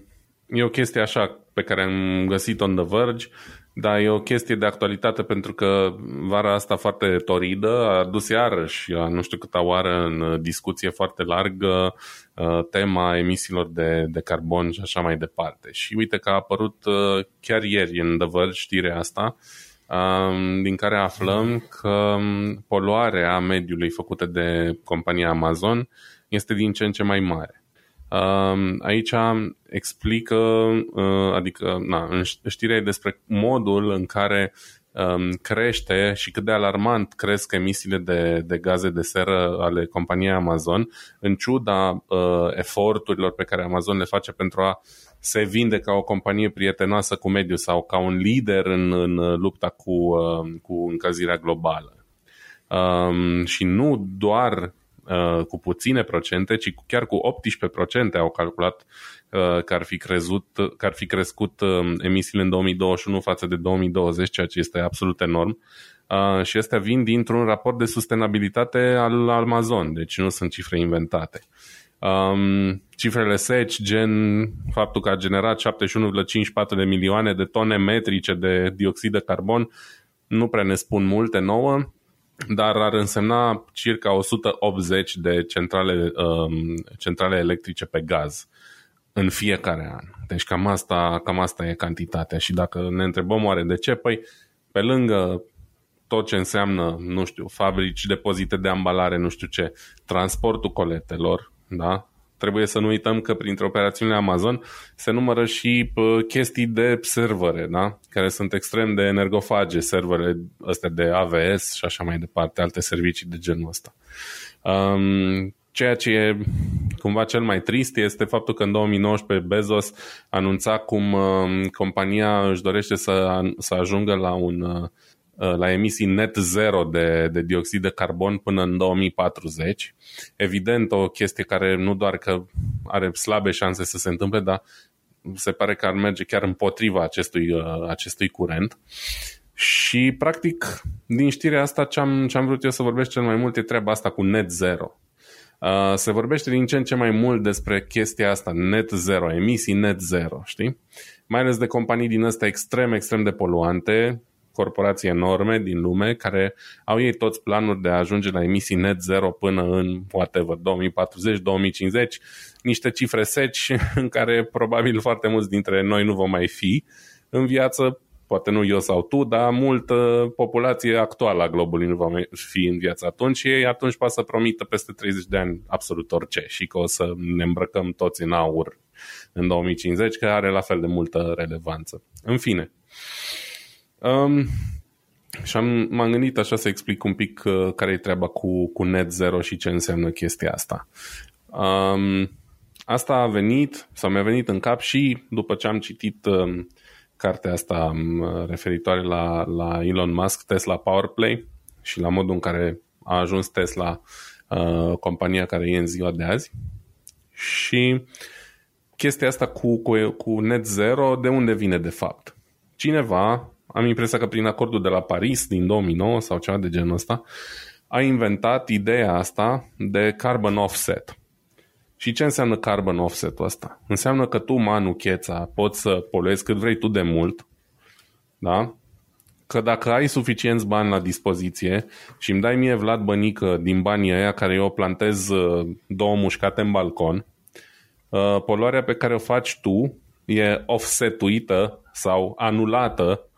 e o chestie așa pe care am găsit on The Verge, dar e o chestie de actualitate pentru că vara asta foarte toridă a dus iarăși, nu știu câta oară, în discuție foarte largă uh, tema emisiilor de, de carbon și așa mai departe. Și uite că a apărut uh, chiar ieri în The Verge știrea asta, um, din care aflăm că um, poluarea mediului făcută de compania Amazon este din ce în ce mai mare. Aici explică, uh, adică na, în știrea despre modul în care um, crește și cât de alarmant cresc emisiile de, de gaze de seră ale companiei Amazon, în ciuda uh, eforturilor pe care Amazon le face pentru a se vinde ca o companie prietenoasă cu mediul sau ca un lider în, în lupta cu, uh, cu încălzirea globală. Um, și nu doar uh, cu puține procente, ci chiar cu 18% au calculat uh, că, ar fi crezut, că ar fi crescut uh, emisiile în 2021 față de 2020, ceea ce este absolut enorm. Uh, și astea vin dintr-un raport de sustenabilitate al Amazon, deci nu sunt cifre inventate. Um, cifrele SEC, gen faptul că a generat 71,54 de milioane de tone metrice de dioxid de carbon, nu prea ne spun multe nouă, dar ar însemna circa 180 de centrale, um, centrale electrice pe gaz în fiecare an. Deci cam asta, cam asta e cantitatea și dacă ne întrebăm oare de ce, păi pe lângă tot ce înseamnă, nu știu, fabrici, depozite de ambalare, nu știu ce, transportul coletelor, da? Trebuie să nu uităm că printre operațiunile Amazon se numără și chestii de servere, da? care sunt extrem de energofage, servere astea de AVS și așa mai departe, alte servicii de genul ăsta. Um, ceea ce e cumva cel mai trist este faptul că în 2019 Bezos anunța cum uh, compania își dorește să, să ajungă la un uh, Uh, la emisii net zero de, de dioxid de carbon până în 2040. Evident, o chestie care nu doar că are slabe șanse să se întâmple, dar se pare că ar merge chiar împotriva acestui, uh, acestui curent. Și, practic, din știrea asta, ce am, ce am vrut eu să vorbesc cel mai mult e treaba asta cu net zero. Uh, se vorbește din ce în ce mai mult despre chestia asta, net zero, emisii net zero, știi? Mai ales de companii din astea extrem, extrem de poluante, corporații enorme din lume care au ei toți planuri de a ajunge la emisii net zero până în whatever, 2040-2050, niște cifre seci în care probabil foarte mulți dintre noi nu vom mai fi în viață, poate nu eu sau tu, dar multă populație actuală a globului nu va mai fi în viață atunci și ei atunci poate să promită peste 30 de ani absolut orice și că o să ne îmbrăcăm toți în aur în 2050, că are la fel de multă relevanță. În fine, Um, și am, m-am gândit așa să explic un pic uh, care e treaba cu, cu net zero și ce înseamnă chestia asta. Um, asta a venit, sau mi-a venit în cap și după ce am citit um, cartea asta um, referitoare la, la Elon Musk, Tesla Powerplay și la modul în care a ajuns Tesla uh, compania care e în ziua de azi. Și chestia asta cu, cu, cu net zero, de unde vine de fapt? Cineva am impresia că prin acordul de la Paris din 2009 sau ceva de genul ăsta, a inventat ideea asta de carbon offset. Și ce înseamnă carbon offset-ul ăsta? Înseamnă că tu, Manu Cheța, poți să poluezi cât vrei tu de mult, da? Că dacă ai suficienți bani la dispoziție și îmi dai mie Vlad Bănică din banii ăia care eu plantez uh, două mușcate în balcon, uh, poluarea pe care o faci tu e offsetuită sau anulată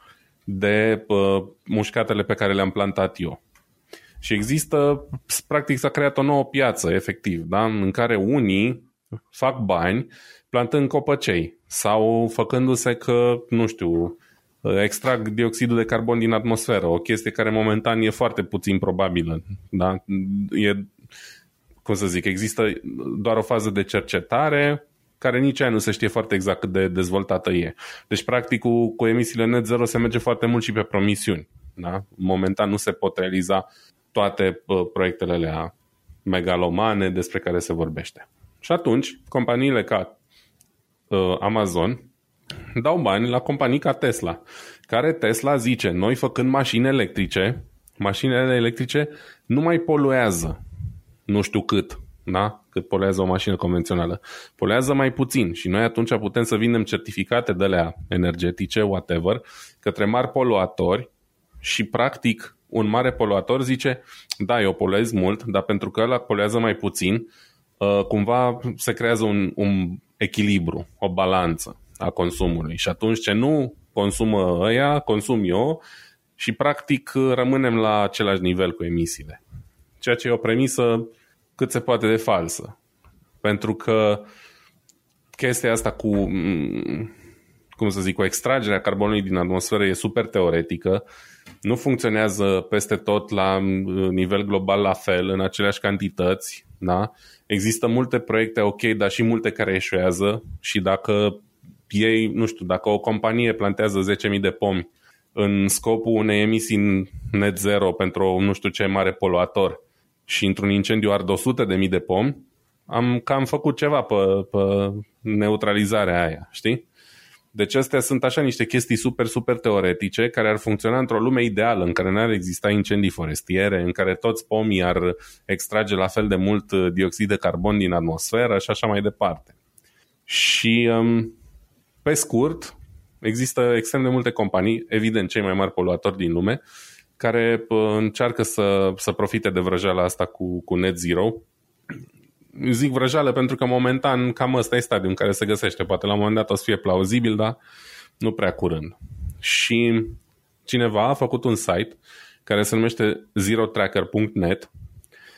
de uh, mușcatele pe care le-am plantat eu. Și există, practic s-a creat o nouă piață, efectiv, da? în care unii fac bani plantând copăcei sau făcându-se că, nu știu, extrag dioxidul de carbon din atmosferă, o chestie care momentan e foarte puțin probabilă. Da? E, cum să zic, există doar o fază de cercetare, care nici aia nu se știe foarte exact cât de dezvoltată e. Deci, practic, cu, cu emisiile net zero se merge foarte mult și pe promisiuni. Da? Momentan nu se pot realiza toate uh, proiectele alea megalomane despre care se vorbește. Și atunci, companiile ca uh, Amazon dau bani la companii ca Tesla, care Tesla zice, noi făcând mașini electrice, mașinile electrice nu mai poluează nu știu cât, da? cât polează o mașină convențională. Polează mai puțin și noi atunci putem să vindem certificate de la energetice, whatever, către mari poluatori și practic un mare poluator zice, da, eu poluez mult, dar pentru că ăla poluează mai puțin, uh, cumva se creează un, un echilibru, o balanță a consumului. Și atunci ce nu consumă ăia, consum eu și practic rămânem la același nivel cu emisiile. Ceea ce e o premisă cât se poate de falsă. Pentru că chestia asta cu, mm, cum să zic, cu extragerea carbonului din atmosferă e super teoretică, nu funcționează peste tot la mm, nivel global la fel, în aceleași cantități, da? Există multe proiecte ok, dar și multe care eșuează și dacă ei, nu știu, dacă o companie plantează 10.000 de pomi în scopul unei emisii net zero pentru nu știu ce mare poluator, și într-un incendiu ard 100 de mii de pomi, am cam făcut ceva pe, pe neutralizarea aia, știi? Deci astea sunt așa niște chestii super, super teoretice care ar funcționa într-o lume ideală în care n-ar exista incendii forestiere, în care toți pomii ar extrage la fel de mult dioxid de carbon din atmosferă și așa mai departe. Și um, pe scurt, există extrem de multe companii, evident cei mai mari poluatori din lume, care încearcă să, să profite de vrăjeala asta cu, cu net zero. Zic vrăjeală pentru că momentan cam ăsta e stadiul în care se găsește. Poate la un moment dat o să fie plauzibil, dar nu prea curând. Și cineva a făcut un site care se numește zerotracker.net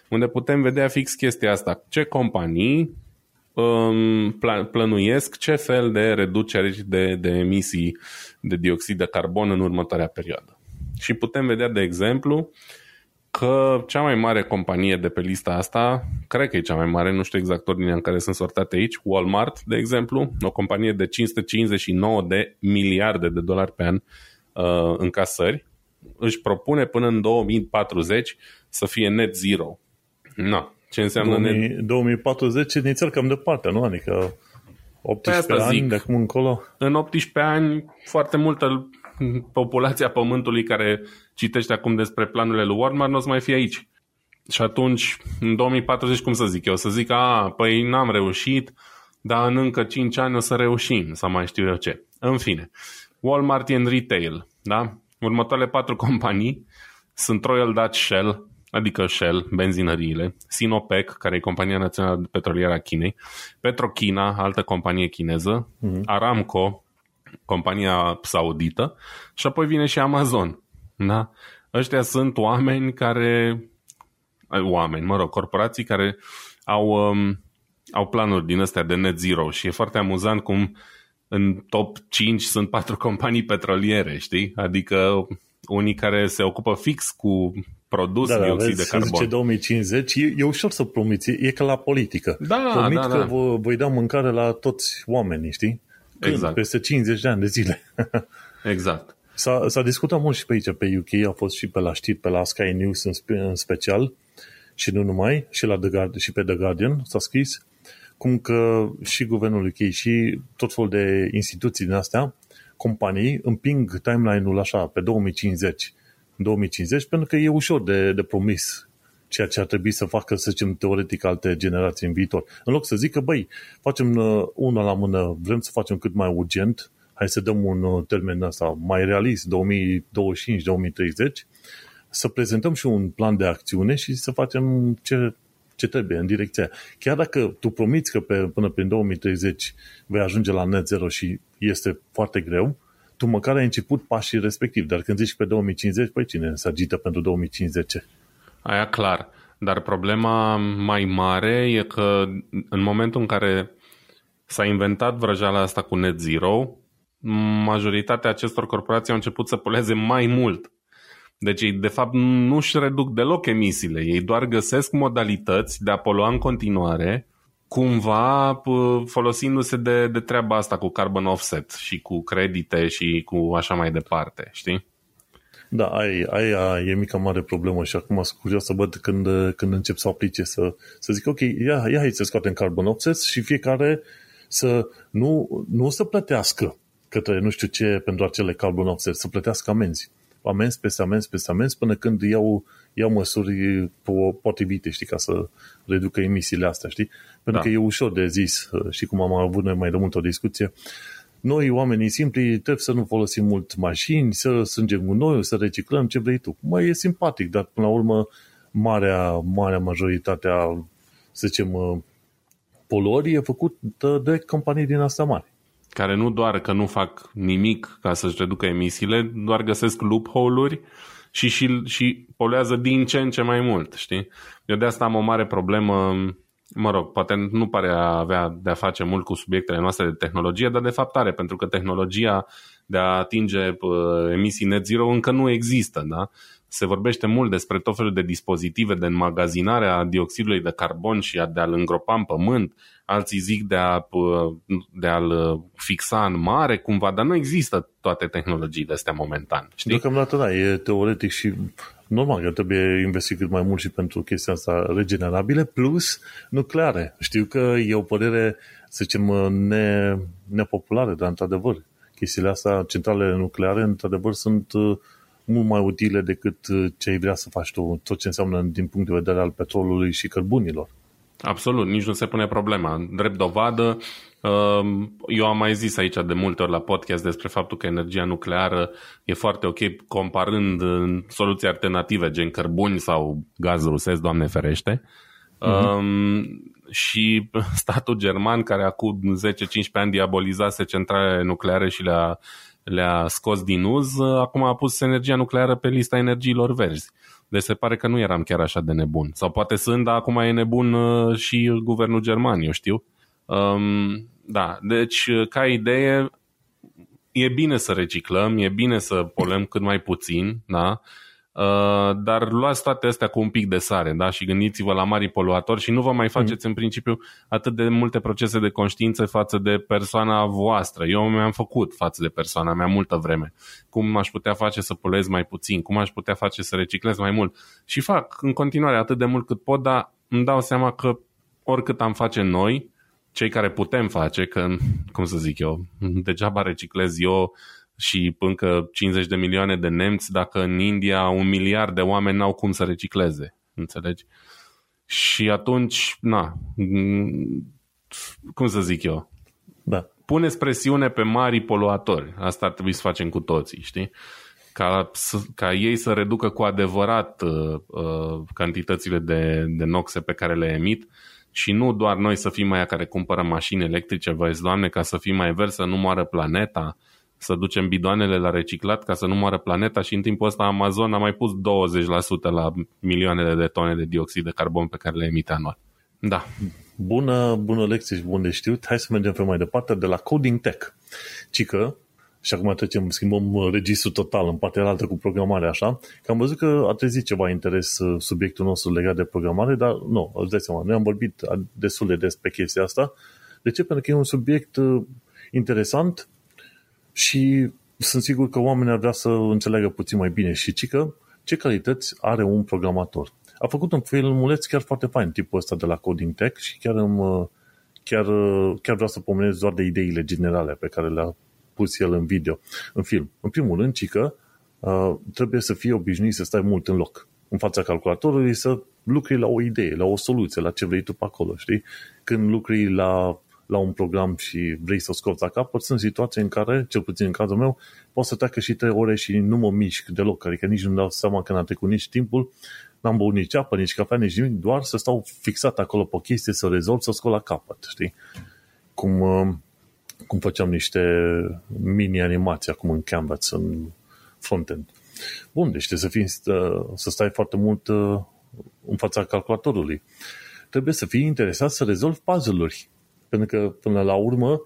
unde putem vedea fix chestia asta. Ce companii um, plănuiesc ce fel de reduceri de, de emisii de dioxid de carbon în următoarea perioadă. Și putem vedea, de exemplu, că cea mai mare companie de pe lista asta, cred că e cea mai mare, nu știu exact ordinea în care sunt sortate aici, Walmart, de exemplu, o companie de 559 de miliarde de dolari pe an uh, în casări, își propune până în 2040 să fie net zero. Na, ce înseamnă 2000, net... 2040 inițial cam departe, nu? Adică 18 ani zic, de acum încolo? În 18 ani, foarte multă populația Pământului care citește acum despre planurile lui Walmart nu o să mai fie aici. Și atunci, în 2040, cum să zic eu? O să zic, a, păi n-am reușit, dar în încă 5 ani o să reușim, sau mai știu eu ce. În fine, Walmart e în retail, da? Următoarele patru companii sunt Royal Dutch Shell, adică Shell, benzinăriile, Sinopec, care e compania națională petrolieră a Chinei, Petrochina, altă companie chineză, mm-hmm. Aramco, compania saudită și apoi vine și Amazon. Da? Ăștia sunt oameni care oameni, mă rog, corporații care au, um, au planuri din astea de net zero și e foarte amuzant cum în top 5 sunt patru companii petroliere, știi? Adică unii care se ocupă fix cu produs da, dioxid da, de carbon. Zice 2050, e, e ușor să promiți, e ca la politică. Da, Promit da, că da. Vă, voi da mâncare la toți oamenii, știi? Când? Exact. Peste 50 de ani de zile. exact. S-a, s-a discutat mult și pe aici, pe UK, a fost și pe la știri, pe la Sky News în, spe, în special, și nu numai, și, la The Guardian, și pe The Guardian s-a scris, cum că și guvernul UK și tot felul de instituții din astea, companii, împing timeline-ul așa, pe 2050. 2050, pentru că e ușor de, de promis ceea ce ar trebui să facă, să zicem, teoretic alte generații în viitor. În loc să zică, băi, facem uh, una la mână, vrem să facem cât mai urgent, hai să dăm un uh, termen ăsta mai realist, 2025-2030, să prezentăm și un plan de acțiune și să facem ce, ce trebuie în direcția aia. Chiar dacă tu promiți că pe, până prin 2030 vei ajunge la net zero și este foarte greu, tu măcar ai început pașii respectiv, dar când zici pe 2050, păi cine se agită pentru 2050? Aia clar. Dar problema mai mare e că în momentul în care s-a inventat vrăjeala asta cu net zero, majoritatea acestor corporații au început să poleze mai mult. Deci ei de fapt nu își reduc deloc emisiile, ei doar găsesc modalități de a polua în continuare cumva folosindu-se de, de treaba asta cu carbon offset și cu credite și cu așa mai departe, știi? Da, aia, aia e mica mare problemă și acum sunt curios să văd când, când încep să aplice, să, să zic, ok, ia, ia hai să scoatem carbon offset și fiecare să nu, nu să plătească către nu știu ce pentru acele carbon offset, să plătească amenzi. Amenzi peste amenzi peste amenzi până când iau, iau măsuri potrivite, știi, ca să reducă emisiile astea, știi? Pentru da. că e ușor de zis, și cum am avut noi mai de mult o discuție, noi, oamenii simpli, trebuie să nu folosim mult mașini, să strângem gunoi, să reciclăm, ce vrei tu. Mai e simpatic, dar până la urmă, marea, marea majoritatea, să zicem, poluării e făcută de companii din asta mari. Care nu doar că nu fac nimic ca să-și reducă emisiile, doar găsesc loophole-uri și, și, și poluează din ce în ce mai mult, știi? Eu de asta am o mare problemă mă rog, poate nu pare a avea de a face mult cu subiectele noastre de tehnologie, dar de fapt are, pentru că tehnologia de a atinge emisii net zero încă nu există, da? Se vorbește mult despre tot felul de dispozitive de înmagazinare a dioxidului de carbon și de a-l îngropa în pământ, alții zic de, a, de a-l fixa în mare cumva, dar nu există toate tehnologiile astea momentan. Știi? Deocamdată da, e teoretic și normal că trebuie investit cât mai mult și pentru chestia asta regenerabile, plus nucleare. Știu că e o părere, să zicem, ne, nepopulară, dar într-adevăr, chestiile astea, centralele nucleare, într-adevăr, sunt uh, mult mai utile decât uh, ce ai vrea să faci tu, tot ce înseamnă din punct de vedere al petrolului și cărbunilor. Absolut, nici nu se pune problema. Drept dovadă, um, eu am mai zis aici de multe ori la podcast despre faptul că energia nucleară e foarte ok comparând soluții alternative, gen cărbuni sau gaz rusesc, Doamne ferește. Uh-huh. și statul german, care acum 10-15 ani diabolizase centrale nucleare și le-a, le-a scos din uz, acum a pus energia nucleară pe lista energiilor verzi. Deci se pare că nu eram chiar așa de nebun. Sau poate sunt, dar acum e nebun uh, și guvernul german, eu știu. Um, da, deci uh, ca idee e bine să reciclăm, e bine să polem cât mai puțin, da? Uh, dar luați toate astea cu un pic de sare da? și gândiți-vă la mari poluatori și nu vă mai faceți mm. în principiu atât de multe procese de conștiință față de persoana voastră. Eu mi-am făcut față de persoana mea multă vreme. Cum aș putea face să poluez mai puțin? Cum aș putea face să reciclez mai mult? Și fac în continuare atât de mult cât pot, dar îmi dau seama că oricât am face noi, cei care putem face, că, cum să zic eu, degeaba reciclez eu și încă 50 de milioane de nemți dacă în India un miliard de oameni n-au cum să recicleze. Înțelegi? Și atunci, na, cum să zic eu? Da. Puneți presiune pe mari poluatori. Asta ar trebui să facem cu toții, știi? Ca, ca ei să reducă cu adevărat uh, uh, cantitățile de, de noxe pe care le emit și nu doar noi să fim mai care cumpără mașini electrice, văzi, doamne, ca să fim mai verzi, să nu moară planeta, să ducem bidoanele la reciclat ca să nu moară planeta și în timpul ăsta Amazon a mai pus 20% la milioanele de tone de dioxid de carbon pe care le emite anual. Da. Bună, bună lecție și bun de știut. Hai să mergem pe mai departe de la Coding Tech. Cică, și acum trecem, schimbăm registrul total în partea altă cu programare, așa, că am văzut că a trezit ceva interes uh, subiectul nostru legat de programare, dar nu, îți dai seama, noi am vorbit destul de des pe chestia asta. De ce? Pentru că e un subiect uh, interesant și sunt sigur că oamenii ar vrea să înțeleagă puțin mai bine și cică ce calități are un programator. A făcut un filmuleț chiar foarte fain, tipul ăsta de la Coding Tech și chiar, îmi, chiar, chiar vreau să pomenesc doar de ideile generale pe care le-a pus el în video, în film. În primul rând, cică, uh, trebuie să fii obișnuit să stai mult în loc în fața calculatorului să lucri la o idee, la o soluție, la ce vrei tu pe acolo, știi? Când lucri la la un program și vrei să o scoți la capăt, sunt situații în care, cel puțin în cazul meu, pot să treacă și trei ore și nu mă mișc deloc, adică nici nu-mi dau seama că n-a trecut nici timpul, n-am băut nici apă, nici cafea, nici nimic, doar să stau fixat acolo pe o chestie, să rezolv, să o scot la capăt, știi? Cum, uh, cum făceam niște mini-animații acum în Canvas, în frontend. Bun, deci trebuie să, fii, să stai foarte mult uh, în fața calculatorului. Trebuie să fii interesat să rezolvi puzzle-uri. Pentru că, până la urmă,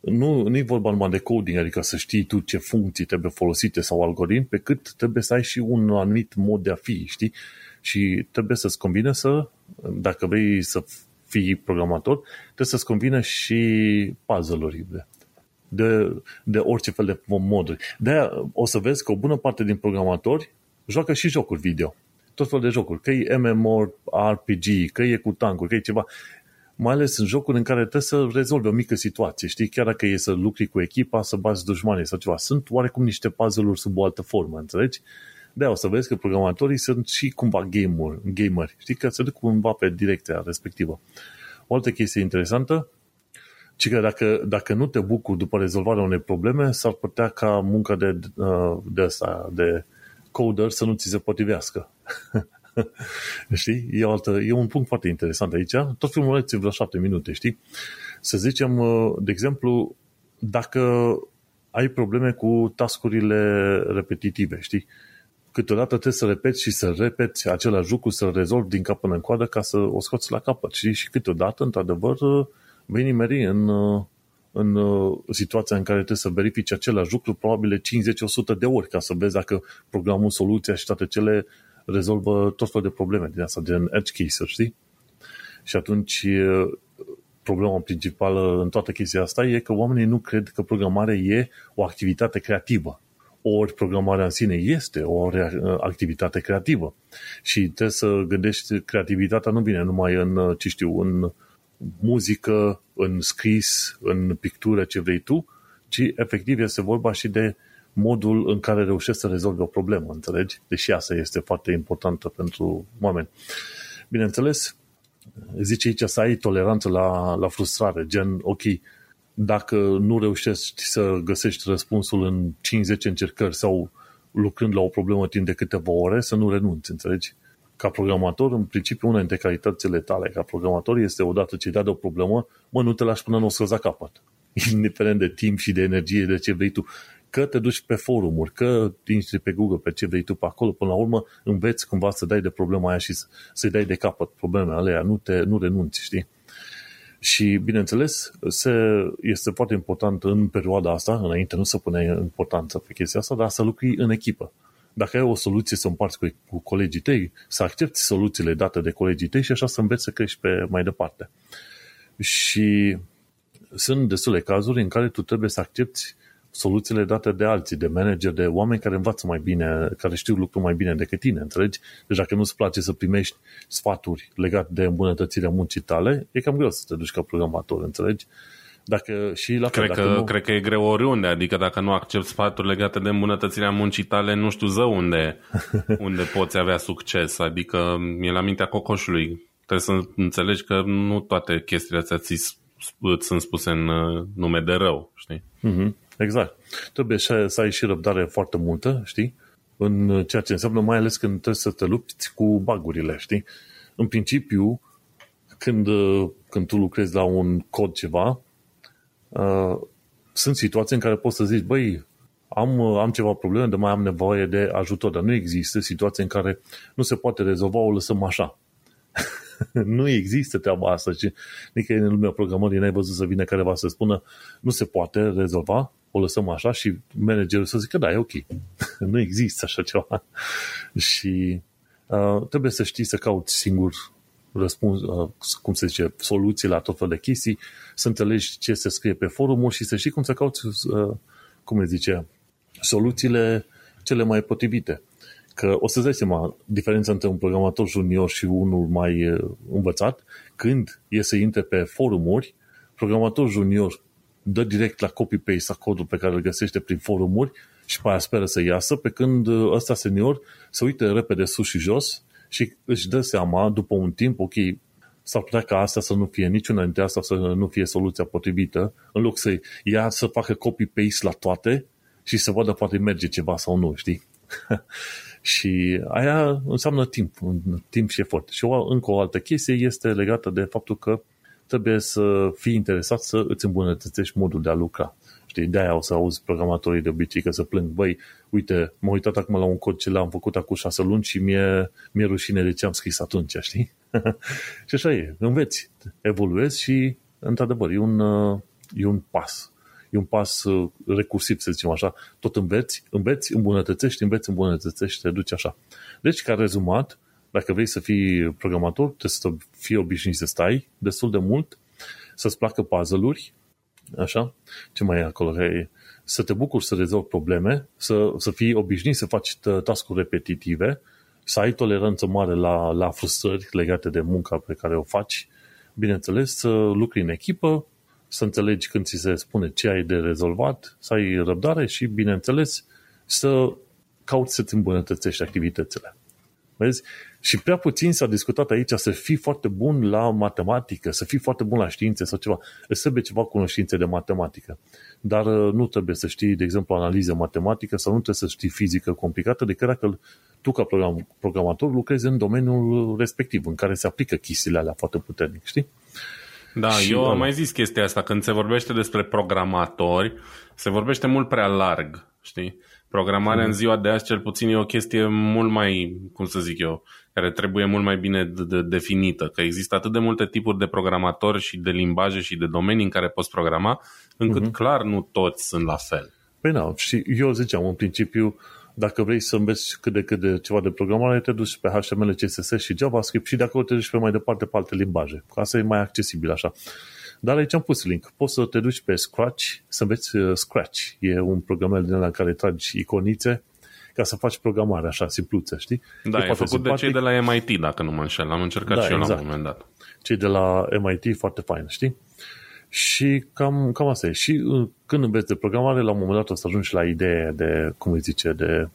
nu, nu e vorba numai de coding, adică să știi tu ce funcții trebuie folosite sau algoritm, pe cât trebuie să ai și un anumit mod de a fi, știi? Și trebuie să-ți convine să, dacă vrei să fii programator, trebuie să-ți convine și puzzle-urile de, de orice fel de moduri. de o să vezi că o bună parte din programatori joacă și jocuri video. Tot fel de jocuri. Că e MMO, RPG, că e cu tancuri, că e ceva mai ales în jocuri în care trebuie să rezolvi o mică situație, știi? Chiar dacă e să lucri cu echipa, să bați dușmanii sau ceva. Sunt oarecum niște puzzle-uri sub o altă formă, înțelegi? de o să vezi că programatorii sunt și cumva gamer, gameri, știi? Că se duc cumva pe direcția respectivă. O altă chestie interesantă, ci că dacă, dacă nu te bucuri după rezolvarea unei probleme, s-ar putea ca munca de, de, asta, de coder să nu ți se potrivească. știi? E, o altă, e un punct foarte interesant aici. Tot filmul ți vreo șapte minute, știi? Să zicem, uh, de exemplu, dacă ai probleme cu tascurile repetitive, știi? Câteodată trebuie să repeți și să repeți același lucru, să-l rezolvi din cap până în coadă ca să o scoți la capăt, știi? Și câteodată, într-adevăr, uh, vei nimeri în, uh, în situația în care trebuie să verifici același lucru probabil 50-100 de ori ca să vezi dacă programul, soluția și toate cele rezolvă tot felul de probleme din asta, gen edge cases, știi? Și atunci problema principală în toată chestia asta e că oamenii nu cred că programarea e o activitate creativă. Ori programarea în sine este o activitate creativă. Și trebuie să gândești, creativitatea nu vine numai în, ce știu, în muzică, în scris, în pictură, ce vrei tu, ci efectiv este vorba și de modul în care reușești să rezolvi o problemă, înțelegi? Deși asta este foarte importantă pentru oameni. Bineînțeles, zice aici să ai toleranță la, la frustrare, gen, ok, dacă nu reușești să găsești răspunsul în 50 încercări sau lucrând la o problemă timp de câteva ore, să nu renunți, înțelegi? Ca programator, în principiu, una dintre calitățile tale ca programator este odată ce dai de o problemă, mă, nu te lași până nu o să capăt. Indiferent de timp și de energie, de ce vrei tu că te duci pe forumuri, că intri pe Google, pe ce vrei tu pe acolo, până la urmă înveți cumva să dai de problema aia și să-i dai de capăt problemele alea, nu, te, nu renunți, știi? Și, bineînțeles, se, este foarte important în perioada asta, înainte nu să pune importanță pe chestia asta, dar să lucri în echipă. Dacă ai o soluție să împarți cu, cu colegii tăi, să accepti soluțiile date de colegii tăi și așa să înveți să crești pe mai departe. Și sunt destule cazuri în care tu trebuie să accepti soluțiile date de alții, de manager, de oameni care învață mai bine, care știu lucruri mai bine decât tine, înțelegi? Deci dacă nu-ți place să primești sfaturi legate de îmbunătățirea muncii tale, e cam greu să te duci ca programator, înțelegi? Dacă și la fel, cred, că, nu... cred că e greu oriunde, adică dacă nu accept sfaturi legate de îmbunătățirea muncii tale, nu știu zău unde, unde poți avea succes, adică e la mintea cocoșului. Trebuie să înțelegi că nu toate chestiile astea ți sunt spuse în uh, nume de rău, știi? Mm-hmm. Exact. Trebuie să ai și răbdare foarte multă, știi? În ceea ce înseamnă, mai ales când trebuie să te lupți cu bagurile, știi? În principiu, când, uh, când tu lucrezi la un cod ceva, uh, sunt situații în care poți să zici, băi, am, uh, am ceva probleme, de mai am nevoie de ajutor, dar nu există situații în care nu se poate rezolva, o lăsăm așa. nu există treaba asta și nici în lumea programării n-ai văzut să vină careva să spună nu se poate rezolva, o lăsăm așa și managerul să zică da, e ok. nu există așa ceva. și uh, trebuie să știi să cauți singur răspuns, uh, cum se zice, soluții la tot fel de chestii, să înțelegi ce se scrie pe forumuri și să știi cum să cauți, uh, cum se zice, soluțiile cele mai potrivite. Că o să-ți dai seama diferența între un programator junior și unul mai uh, învățat, când e să intre pe forumuri, programator junior dă direct la copy-paste a codul pe care îl găsește prin forumuri și pe aia speră să iasă, pe când uh, ăsta senior se uită repede sus și jos și își dă seama după un timp, ok, s-ar putea ca asta să nu fie niciuna dintre asta să nu fie soluția potrivită, în loc să ia să facă copy-paste la toate și să vadă poate merge ceva sau nu, știi? și aia înseamnă timp, timp și efort. Și o, încă o altă chestie este legată de faptul că trebuie să fii interesat să îți îmbunătățești modul de a lucra. Știi, de-aia o să auzi programatorii de obicei că să plâng, băi, uite, m-am uitat acum la un cod ce l-am făcut acum șase luni și mi-e, mi-e rușine de ce am scris atunci, știi? și așa e, înveți, evoluezi și, într-adevăr, e un, e un pas. E un pas uh, recursiv, să zicem așa. Tot înveți, înveți, îmbunătățești, înveți, îmbunătățești, te duci așa. Deci, ca rezumat, dacă vrei să fii programator, trebuie să fii obișnuit să stai destul de mult, să-ți placă puzzle-uri, așa, ce mai e acolo, să te bucuri să rezolvi probleme, să, să fii obișnuit să faci task-uri repetitive, să ai toleranță mare la, la frustrări legate de munca pe care o faci, bineînțeles, să lucri în echipă, să înțelegi când ți se spune ce ai de rezolvat, să ai răbdare și, bineînțeles, să cauți să-ți îmbunătățești activitățile. Vezi? Și prea puțin s-a discutat aici să fii foarte bun la matematică, să fii foarte bun la științe sau ceva. Îți trebuie ceva cunoștințe de matematică. Dar uh, nu trebuie să știi, de exemplu, analiză matematică sau nu trebuie să știi fizică complicată, decât dacă tu, ca program, programator, lucrezi în domeniul respectiv, în care se aplică chestiile alea foarte puternic, știi? Da, și eu am mai zis chestia asta. Când se vorbește despre programatori, se vorbește mult prea larg, știi? Programarea mm. în ziua de azi, cel puțin, e o chestie mult mai, cum să zic eu, care trebuie mult mai bine de, de, definită. Că există atât de multe tipuri de programatori și de limbaje și de domenii în care poți programa, încât mm-hmm. clar nu toți sunt la fel. Păi da, și eu ziceam, în principiu, dacă vrei să înveți cât de cât de ceva de programare, te duci pe HTML, CSS și JavaScript și de acolo te duci pe mai departe pe alte limbaje. Ca să e mai accesibil așa. Dar aici am pus link. Poți să te duci pe Scratch, să înveți uh, Scratch. E un program din ăla în care tragi iconițe ca să faci programare așa, simpluță, știi? Da, e, e făcut simpatic. de cei de la MIT, dacă nu mă înșel. Am încercat da, și eu exact. la un moment dat. Cei de la MIT, foarte fain, știi? Și cam, cam asta e. Și uh, când înveți de programare, la un moment dat o să ajungi la ideea de, cum îi zice, de,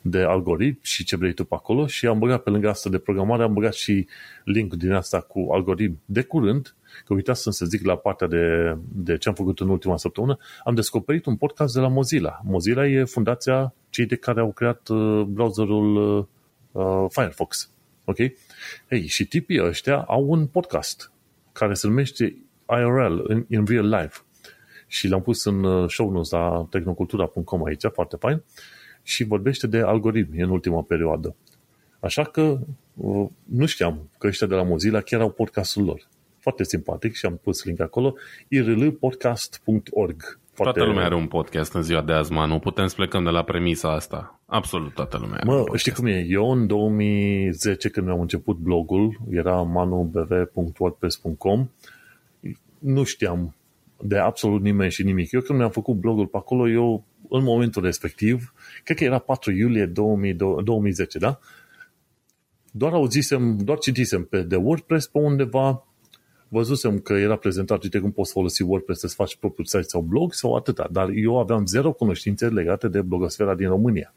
de algoritm și ce vrei tu pe acolo și am băgat pe lângă asta de programare, am băgat și link din asta cu algoritm de curând că uitați să zic la partea de, de ce am făcut în ultima săptămână, am descoperit un podcast de la Mozilla. Mozilla e fundația cei de care au creat uh, browserul uh, uh, Firefox. Ok? Ei, și tipii ăștia au un podcast care se numește IRL, in, in real life. Și l-am pus în uh, show notes la tehnocultura.com aici, foarte fain, și vorbește de algoritmi în ultima perioadă. Așa că uh, nu știam că ăștia de la Mozilla chiar au podcastul lor foarte simpatic și am pus link acolo, irlpodcast.org. Foarte... Toată lumea are un podcast în ziua de azi, nu putem să plecăm de la premisa asta. Absolut toată lumea are Mă, știi cum e? Eu în 2010, când mi-am început blogul, era manubv.wordpress.com, nu știam de absolut nimeni și nimic. Eu când mi-am făcut blogul pe acolo, eu în momentul respectiv, cred că era 4 iulie 2000, 2010, da? Doar auzisem, doar citisem pe de WordPress pe undeva, văzusem că era prezentat, uite cum poți folosi WordPress să-ți faci propriul site sau blog sau atâta, dar eu aveam zero cunoștințe legate de blogosfera din România.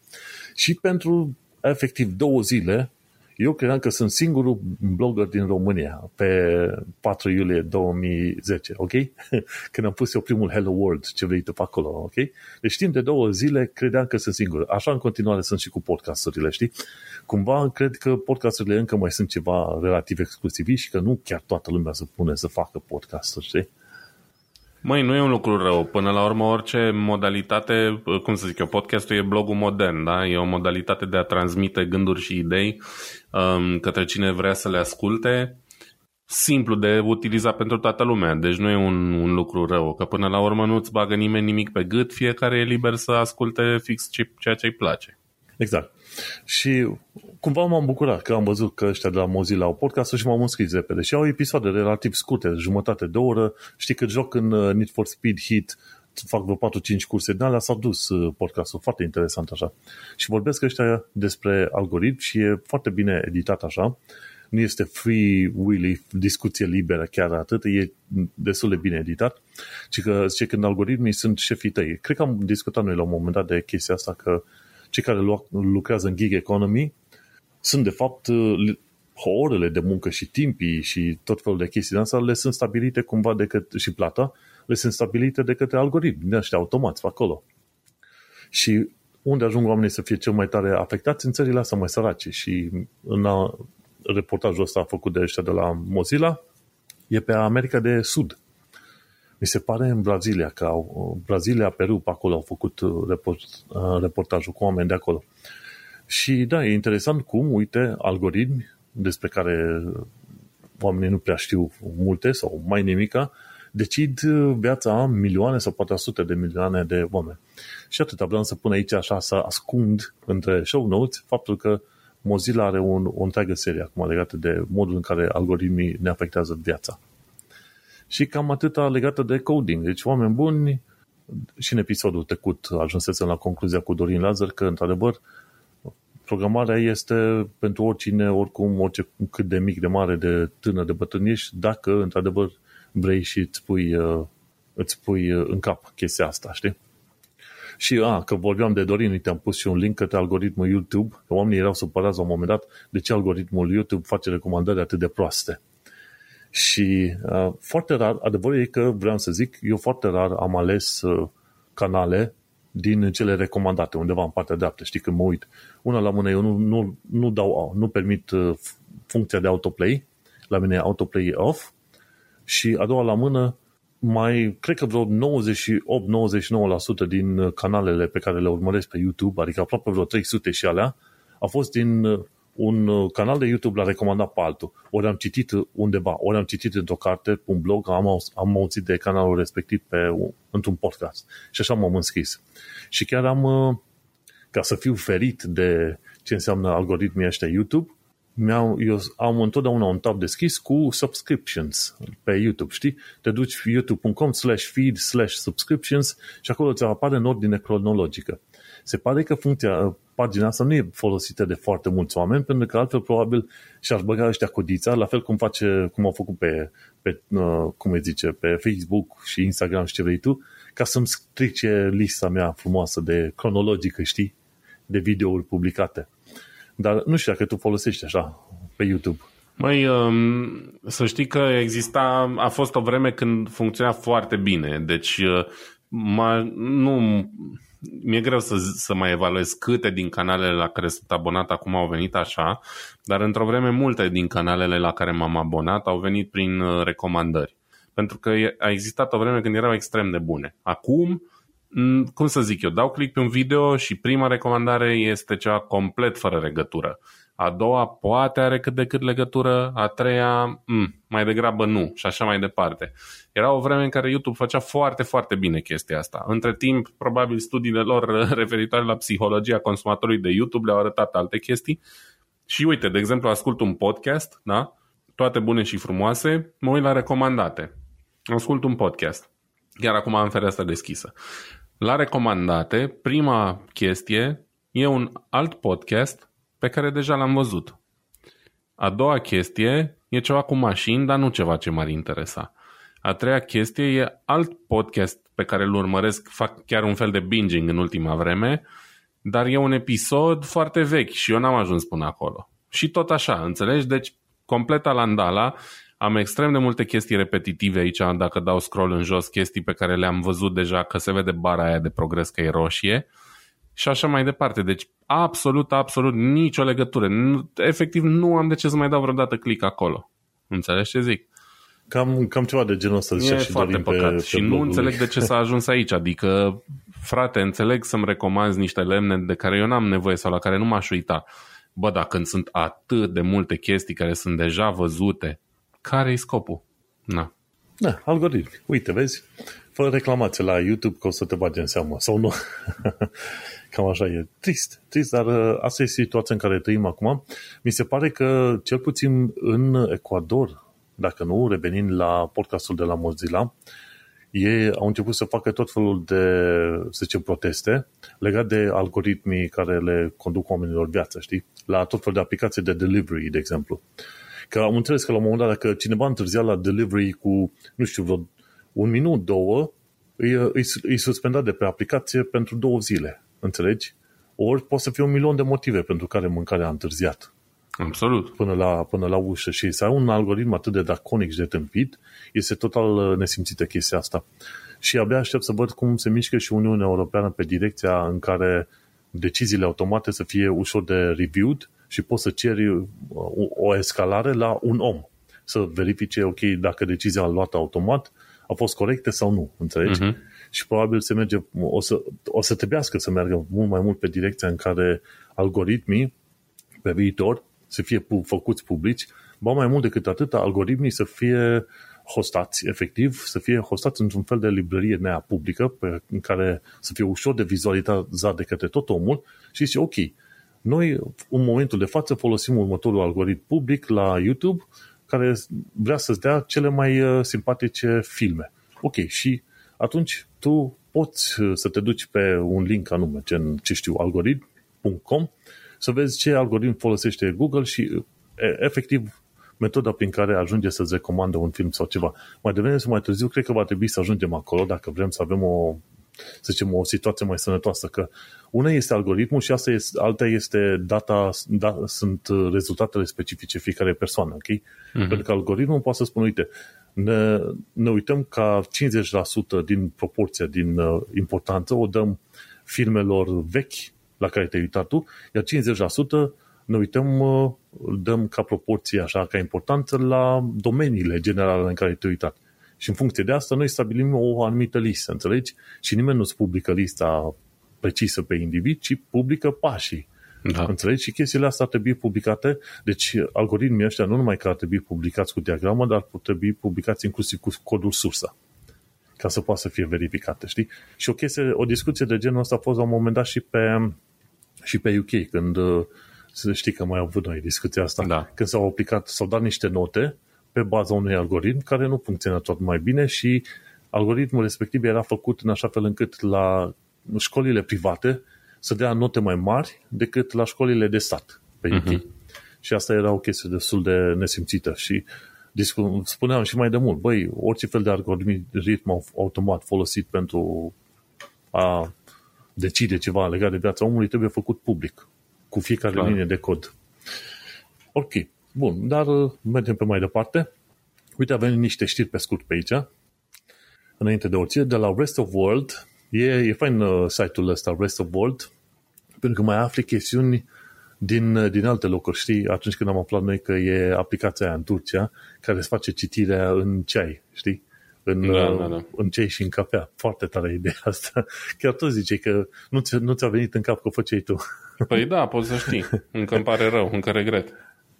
Și pentru efectiv două zile eu credeam că sunt singurul blogger din România pe 4 iulie 2010, ok? Când am pus eu primul Hello World, ce vrei tu pe acolo, ok? Deci timp de două zile credeam că sunt singur. Așa în continuare sunt și cu podcasturile, știi? Cumva cred că podcasturile încă mai sunt ceva relativ exclusivi și că nu chiar toată lumea se pune să facă podcasturi, știi? Măi, nu e un lucru rău. Până la urmă, orice modalitate, cum să zic eu, podcastul e blogul modern, da? E o modalitate de a transmite gânduri și idei um, către cine vrea să le asculte. Simplu de utilizat pentru toată lumea, deci nu e un, un lucru rău, că până la urmă nu-ți bagă nimeni nimic pe gât, fiecare e liber să asculte fix ceea ce îi place. Exact. Și cumva m-am bucurat că am văzut că ăștia de la Mozilla au podcast și m-am înscris repede. Și au episoade relativ scurte, jumătate de oră. Știi că joc în uh, Need for Speed Heat, fac vreo 4-5 curse din alea, s-a dus uh, podcastul, foarte interesant așa. Și vorbesc ăștia despre algoritm și e foarte bine editat așa. Nu este free willy, discuție liberă chiar atât, e destul de bine editat. Și că zice când algoritmii sunt șefii tăi. Cred că am discutat noi la un moment dat de chestia asta că cei care lucrează în gig economy sunt de fapt uh, orele de muncă și timpii și tot felul de chestii de asta le sunt stabilite cumva de către, și plata le sunt stabilite de către algoritmi, din ăștia automați acolo. Și unde ajung oamenii să fie cel mai tare afectați? În țările astea mai sărace. Și în a, reportajul ăsta a făcut de ăștia de la Mozilla, e pe America de Sud. Mi se pare în Brazilia, că au, Brazilia, Peru, pe acolo au făcut uh, report, uh, reportajul cu oameni de acolo. Și da, e interesant cum, uite, algoritmi despre care oamenii nu prea știu multe sau mai nimica, decid uh, viața a milioane sau poate a sute de milioane de oameni. Și atât vreau să pun aici așa, să ascund între show notes faptul că Mozilla are un, o întreagă serie acum legată de modul în care algoritmii ne afectează viața. Și cam atâta legată de coding. Deci oameni buni, și în episodul trecut ajunsesem la concluzia cu Dorin Lazar că, într-adevăr, programarea este pentru oricine, oricum, orice cât de mic, de mare, de tânăr, de bătrân ești, dacă, într-adevăr, vrei și îți pui, uh, îți pui uh, în cap chestia asta, știi? Și, a, că vorbeam de Dorin, uite, am pus și un link către algoritmul YouTube, că oamenii erau supărați la un moment dat de ce algoritmul YouTube face recomandări atât de proaste. Și uh, foarte rar, adevărul e că vreau să zic, eu foarte rar am ales uh, canale din cele recomandate, undeva în partea dreaptă, știi, când mă uit. Una la mână, eu nu, nu, nu dau, nu permit uh, funcția de autoplay, la mine autoplay e off, și a doua la mână, mai, cred că vreo 98-99% din canalele pe care le urmăresc pe YouTube, adică aproape vreo 300 și alea, au fost din uh, un uh, canal de YouTube l-a recomandat pe altul. Ori am citit undeva, ori am citit într-o carte, un blog, am, am auzit de canalul respectiv pe, într-un podcast. Și așa m-am înscris. Și chiar am, uh, ca să fiu ferit de ce înseamnă algoritmii ăștia YouTube, mi-au, eu am întotdeauna un tab deschis cu subscriptions pe YouTube, știi? Te duci youtube.com slash feed slash subscriptions și acolo ți apare în ordine cronologică. Se pare că funcția, pagina asta nu e folosită de foarte mulți oameni, pentru că altfel probabil și-ar băga ăștia codița, la fel cum face, cum au făcut pe, pe uh, cum îi zice, pe Facebook și Instagram și ce vrei tu, ca să-mi strice lista mea frumoasă de cronologică, știi? De videouri publicate. Dar nu știu dacă tu folosești așa pe YouTube. Măi, um, să știi că exista, a fost o vreme când funcționa foarte bine, deci uh, ma, nu, mi-e greu să, să mai evaluez câte din canalele la care sunt abonat acum au venit așa, dar într-o vreme multe din canalele la care m-am abonat au venit prin uh, recomandări. Pentru că a existat o vreme când erau extrem de bune. Acum, cum să zic eu, dau click pe un video și prima recomandare este cea complet fără legătură. A doua poate are cât de cât legătură, a treia m, mai degrabă nu și așa mai departe. Era o vreme în care YouTube făcea foarte, foarte bine chestia asta. Între timp, probabil studiile lor referitoare la psihologia consumatorului de YouTube le-au arătat alte chestii. Și uite, de exemplu, ascult un podcast, da? toate bune și frumoase, mă uit la recomandate. Ascult un podcast Chiar acum am fereastra deschisă. La recomandate, prima chestie e un alt podcast pe care deja l-am văzut. A doua chestie e ceva cu mașini, dar nu ceva ce m-ar interesa. A treia chestie e alt podcast pe care îl urmăresc, fac chiar un fel de binging în ultima vreme, dar e un episod foarte vechi și eu n-am ajuns până acolo. Și tot așa, înțelegi? Deci, complet alandala, am extrem de multe chestii repetitive aici, dacă dau scroll în jos, chestii pe care le-am văzut deja, că se vede bara aia de progres că e roșie și așa mai departe. Deci absolut, absolut nicio legătură. Nu, efectiv nu am de ce să mai dau vreodată click acolo. Înțelegi ce zic? Cam, cam ceva de genul ăsta zicea e și foarte Dorin păcat. pe, pe și nu blogul înțeleg lui. de ce s-a ajuns aici. Adică, frate, înțeleg să-mi recomanzi niște lemne de care eu n-am nevoie sau la care nu m-aș uita. Bă, dar când sunt atât de multe chestii care sunt deja văzute, care-i scopul? Na. Da, algoritmi. Uite, vezi? Fără reclamație la YouTube că o să te bage în seamă. Sau nu. Cam așa e. Trist. Trist, dar uh, asta e situația în care trăim acum. Mi se pare că, cel puțin în Ecuador, dacă nu, revenind la podcastul de la Mozilla, ei au început să facă tot felul de, să zicem, proteste legat de algoritmii care le conduc oamenilor viața, știi? La tot felul de aplicații de delivery, de exemplu. Că am înțeles că la un moment dat, dacă cineva întârzia la delivery cu, nu știu, vreo un minut, două, îi, îi, îi suspendat de pe aplicație pentru două zile. Înțelegi? Ori poate să fie un milion de motive pentru care mâncarea a întârziat Absolut. până la, până la ușă și să ai un algoritm atât de draconic și de tâmpit, este total uh, nesimțită chestia asta. Și abia aștept să văd cum se mișcă și Uniunea Europeană pe direcția în care deciziile automate să fie ușor de reviewed și poți să ceri uh, o, o escalare la un om. Să verifice, ok, dacă decizia a luat automat a fost corectă sau nu, înțelegi? Mhm. Și probabil se merge, o să, o să trebuiască să meargă mult mai mult pe direcția în care algoritmii pe viitor să fie pu- făcuți publici, ba mai mult decât atât, algoritmii să fie hostați, efectiv, să fie hostați într-un fel de librărie nea publică, pe, în care să fie ușor de vizualizat de către tot omul și zice, ok, noi în momentul de față folosim următorul algoritm public la YouTube care vrea să-ți dea cele mai uh, simpatice filme. Ok, și atunci tu poți uh, să te duci pe un link anume, gen, ce știu, algoritm.com, să vezi ce algoritm folosește Google și e, efectiv metoda prin care ajunge să-ți recomandă un film sau ceva. Mai devreme sau mai târziu, cred că va trebui să ajungem acolo dacă vrem să avem o, să zicem, o situație mai sănătoasă, că una este algoritmul și asta este, alta este data, da, sunt rezultatele specifice fiecare persoană, ok? Mm-hmm. Pentru că algoritmul poate să spună, uite, ne, ne uităm ca 50% din proporția, din uh, importanță, o dăm filmelor vechi la care te-ai uitat tu, iar 50% ne uităm, uh, dăm ca proporție, așa, ca importanță la domeniile generale în care te-ai uitat. Și în funcție de asta noi stabilim o anumită listă, înțelegi? Și nimeni nu-ți publică lista precisă pe individ, ci publică pașii. Da. Înțelegi? Și chestiile astea ar trebui publicate. Deci algoritmii ăștia nu numai că ar trebui publicați cu diagramă, dar ar trebui publicați inclusiv cu codul sursă ca să poată să fie verificate, știi? Și o chestie, o discuție de genul ăsta a fost la un moment dat și pe, și pe UK, când uh, să știi că mai au avut noi discuția asta, Da. când s-au aplicat, s-au dat niște note pe baza unui algoritm care nu funcționa tot mai bine și algoritmul respectiv era făcut în așa fel încât la școlile private să dea note mai mari decât la școlile de stat pe UK. Uh-huh. Și asta era o chestie destul de nesimțită și discu- spuneam și mai de mult, băi, orice fel de algoritm automat folosit pentru a decide ceva legat de viața omului trebuie făcut public, cu fiecare Clar. linie de cod. Ok, bun, dar uh, mergem pe mai departe. Uite, avem niște știri pe scurt pe aici, înainte de orice, de la Rest of World. E, e fain uh, site-ul ăsta, Rest of World, pentru că mai afli chestiuni din, uh, din alte locuri, știi? Atunci când am aflat noi că e aplicația aia în Turcia care îți face citirea în ceai, știi? În, Da, uh, da, da. în ceai și în cafea. Foarte tare ideea asta. Chiar tu zice că nu, ți, nu ți-a venit în cap că o făceai tu. Păi da, poți să știi. Încă îmi pare rău, încă regret.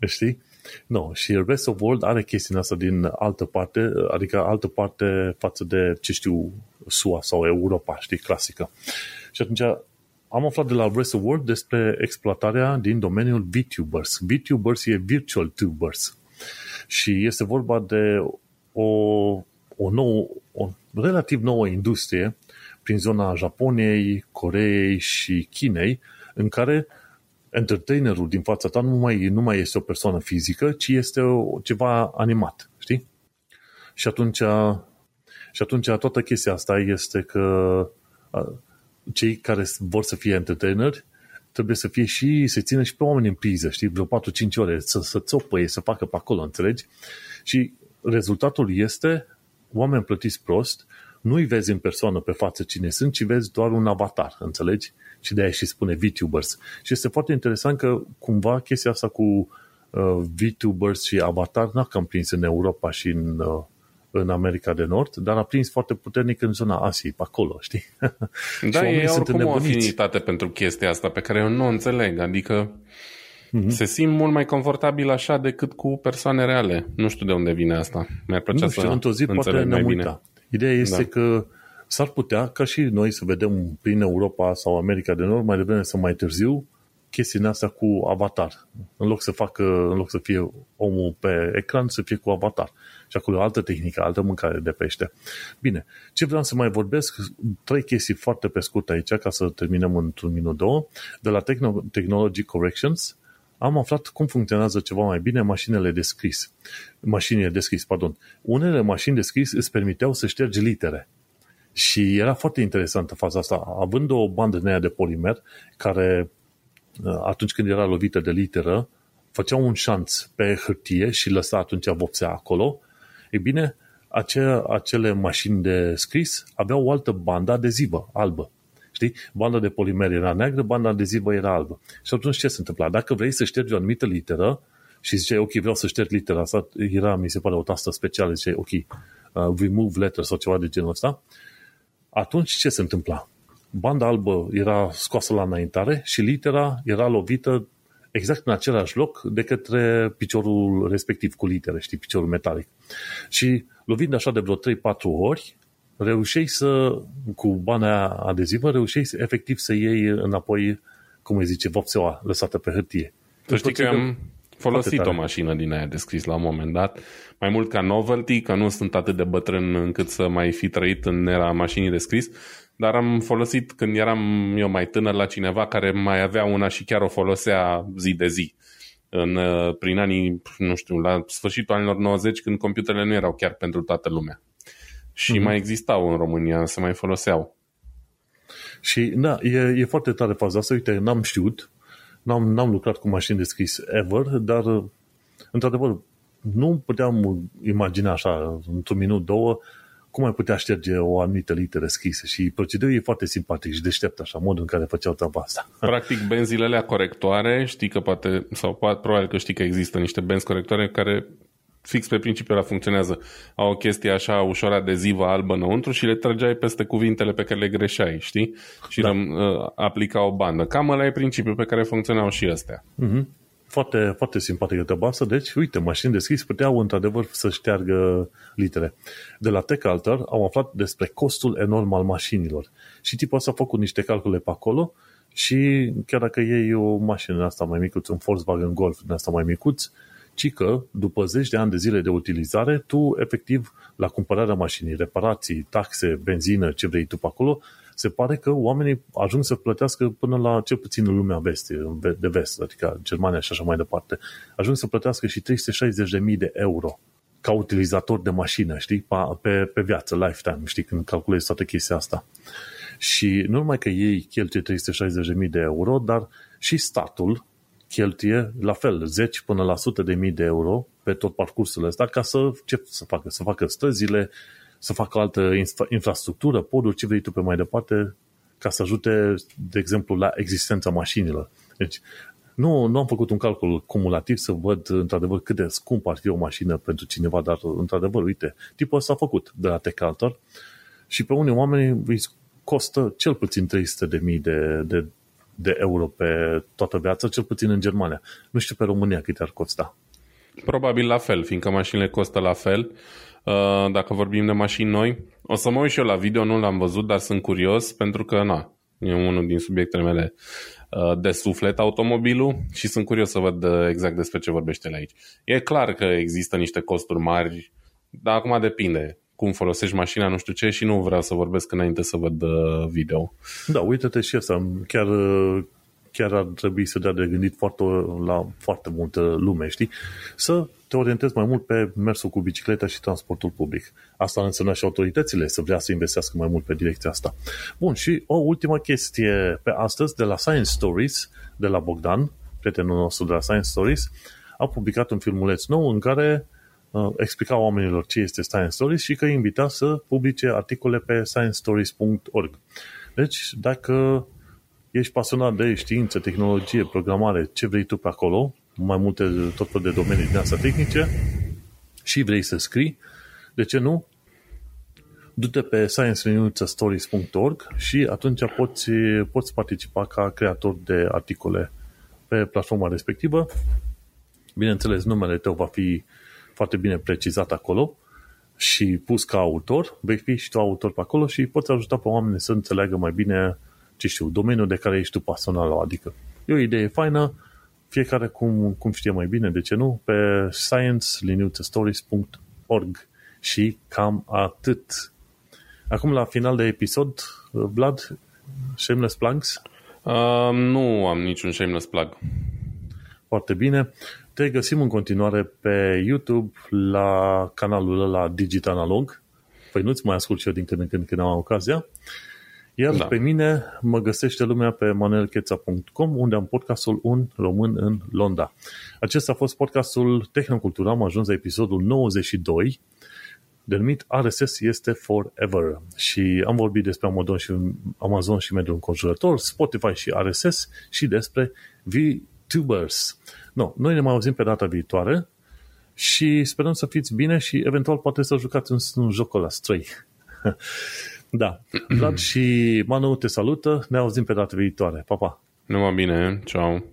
Știi? No, și Rest of World are chestia asta din altă parte, adică altă parte față de, ce știu, SUA sau Europa, știi, clasică. Și atunci am aflat de la Rest of World despre exploatarea din domeniul VTubers. VTubers e Virtual Tubers. Și este vorba de o o, nouă, o relativ nouă industrie prin zona Japoniei, Coreei și Chinei, în care entertainerul din fața ta nu mai, nu mai este o persoană fizică, ci este o, ceva animat, știi? Și atunci, și atunci toată chestia asta este că cei care vor să fie entertaineri trebuie să fie și, să țină și pe oameni în priză, știi, vreo 4-5 ore, să, să țopăie, să facă pe acolo, înțelegi? Și rezultatul este oameni plătiți prost, nu-i vezi în persoană pe față cine sunt, ci vezi doar un avatar, înțelegi? Și de-aia și spune VTubers. Și este foarte interesant că cumva chestia asta cu uh, VTubers și avatar n-a cam prins în Europa și în, uh, în America de Nord, dar a prins foarte puternic în zona Asiei, pe acolo, știi? Da, e oricum o afinitate pentru chestia asta pe care eu nu o înțeleg, adică mm-hmm. se simt mult mai confortabil așa decât cu persoane reale. Nu știu de unde vine asta. Mi-ar plăcea nu știu, să într-o zi poate ne bine. Ideea este da. că s-ar putea ca și noi să vedem prin Europa sau America de Nord mai devreme sau mai târziu chestiile astea cu avatar. În loc să facă, în loc să fie omul pe ecran, să fie cu avatar. Și acolo altă tehnică, altă mâncare de pește. Bine, ce vreau să mai vorbesc? Trei chestii foarte pe scurt aici, ca să terminăm într-un minut, două. De la Techno- Technology Corrections, am aflat cum funcționează ceva mai bine mașinile de scris. Mașinile de scris, pardon. Unele mașini de scris îți permiteau să ștergi litere. Și era foarte interesantă faza asta. Având o bandă neagră de polimer, care atunci când era lovită de literă, făcea un șanț pe hârtie și lăsa atunci vopsea acolo, e bine, acele, acele mașini de scris aveau o altă bandă adezivă, albă. Știi? Banda de polimer era neagră, banda adezivă era albă. Și atunci ce se întâmpla? Dacă vrei să ștergi o anumită literă și ziceai, ok, vreau să șterg litera asta, era, mi se pare, o tastă specială, ziceai, ok, uh, remove letter sau ceva de genul ăsta, atunci ce se întâmpla? Banda albă era scoasă la înaintare și litera era lovită exact în același loc de către piciorul respectiv cu litere, știi, piciorul metalic. Și lovind așa de vreo 3-4 ori, reușeai să, cu bana adezivă, reușeai să, efectiv să iei înapoi, cum îi zice, vopseaua lăsată pe hârtie. Tu știi că am folosit o mașină din aia de scris la un moment dat, mai mult ca novelty, că nu sunt atât de bătrân încât să mai fi trăit în era mașinii de scris, dar am folosit când eram eu mai tânăr la cineva care mai avea una și chiar o folosea zi de zi. În, uh, prin anii, nu știu, la sfârșitul anilor 90, când computerele nu erau chiar pentru toată lumea. Și mm-hmm. mai existau în România, se mai foloseau. Și da, e, e foarte tare faza asta. Uite, n-am știut, n-am, n-am lucrat cu mașini de scris ever, dar într-adevăr nu puteam imagina așa, într-un minut, două, cum ai putea șterge o anumită literă scrisă și procedeul e foarte simpatic și deștept așa, modul în care făceau treaba asta. Practic, benzile alea corectoare, știi că poate, sau poate, probabil că știi că există niște benzi corectoare care fix pe principiul ăla funcționează. Au o chestie așa ușor adezivă albă înăuntru și le trăgeai peste cuvintele pe care le greșeai, știi? Și da. răm, uh, aplica o bandă. Cam ăla e principiul pe care funcționau și astea. Mm-hmm. Foarte, foarte simpatică treaba asta. Deci, uite, mașini de scris puteau într-adevăr să șteargă litere. De la TechAlter au aflat despre costul enorm al mașinilor. Și tipul ăsta a făcut niște calcule pe acolo și chiar dacă iei o mașină asta mai micuț, un Volkswagen Golf din asta mai micuț, ci că după zeci de ani de zile de utilizare, tu efectiv la cumpărarea mașinii, reparații, taxe, benzină, ce vrei tu pe acolo, se pare că oamenii ajung să plătească până la cel puțin în lumea veste, de vest, adică Germania și așa mai departe, ajung să plătească și 360.000 de euro ca utilizator de mașină, știi, pe, pe viață, lifetime, știi, când calculezi toată chestia asta. Și nu numai că ei cheltuie 360.000 de euro, dar și statul cheltuie la fel 10 până la 100 de mii de euro pe tot parcursul ăsta ca să, ce să facă? Să facă străzile, să facă altă infra- infrastructură, poduri, ce vrei tu pe mai departe, ca să ajute, de exemplu, la existența mașinilor. Deci, nu, nu am făcut un calcul cumulativ să văd într-adevăr cât de scump ar fi o mașină pentru cineva, dar într-adevăr, uite, tipul ăsta a făcut de la Techalter și pe unii oameni îi costă cel puțin 300 de mii de, de, de euro pe toată viața, cel puțin în Germania. Nu știu pe România cât ar costa. Probabil la fel, fiindcă mașinile costă la fel. Uh, dacă vorbim de mașini noi, o să mă uit și eu la video, nu l-am văzut, dar sunt curios pentru că, na, e unul din subiectele mele uh, de suflet automobilul și sunt curios să văd uh, exact despre ce vorbește el aici. E clar că există niște costuri mari, dar acum depinde cum folosești mașina, nu știu ce, și nu vreau să vorbesc înainte să văd uh, video. Da, uite-te și asta. Chiar, chiar ar trebui să dea de gândit foarte, la foarte multă lume, știi? Să te orientezi mai mult pe mersul cu bicicleta și transportul public. Asta înseamnă și autoritățile să vrea să investească mai mult pe direcția asta. Bun, și o ultimă chestie pe astăzi de la Science Stories, de la Bogdan, prietenul nostru de la Science Stories, a publicat un filmuleț nou în care uh, explica oamenilor ce este Science Stories și că îi invita să publice articole pe sciencestories.org. Deci, dacă ești pasionat de știință, tehnologie, programare, ce vrei tu pe acolo, mai multe tot fel de domenii din asta tehnice și vrei să scrii, de ce nu? Du-te pe science-stories.org și atunci poți, poți participa ca creator de articole pe platforma respectivă. Bineînțeles, numele tău va fi foarte bine precizat acolo și pus ca autor, vei fi și tu autor pe acolo și poți ajuta pe oameni să înțeleagă mai bine, ce știu, domeniul de care ești tu pasional, adică. E o idee faină, fiecare cum, cum știe mai bine, de ce nu, pe science-stories.org și cam atât. Acum, la final de episod, Vlad, shameless plugs? Uh, nu am niciun shameless plug. Foarte bine. Te găsim în continuare pe YouTube la canalul ăla Digital Analog. Păi nu-ți mai ascult și eu din când în când când am ocazia. Iar da. pe mine mă găsește lumea pe manelcheța.com unde am podcastul Un Român în Londra. Acesta a fost podcastul Tehnocultura. Am ajuns la episodul 92 denumit RSS este forever și am vorbit despre Amazon și, Amazon și mediul înconjurător, Spotify și RSS și despre VTubers. No, noi ne mai auzim pe data viitoare și sperăm să fiți bine și eventual poate să jucați un, un joc la Stray. da, Vlad și Manu te salută, ne auzim pe data viitoare. Pa, pa! Numai bine, ciao!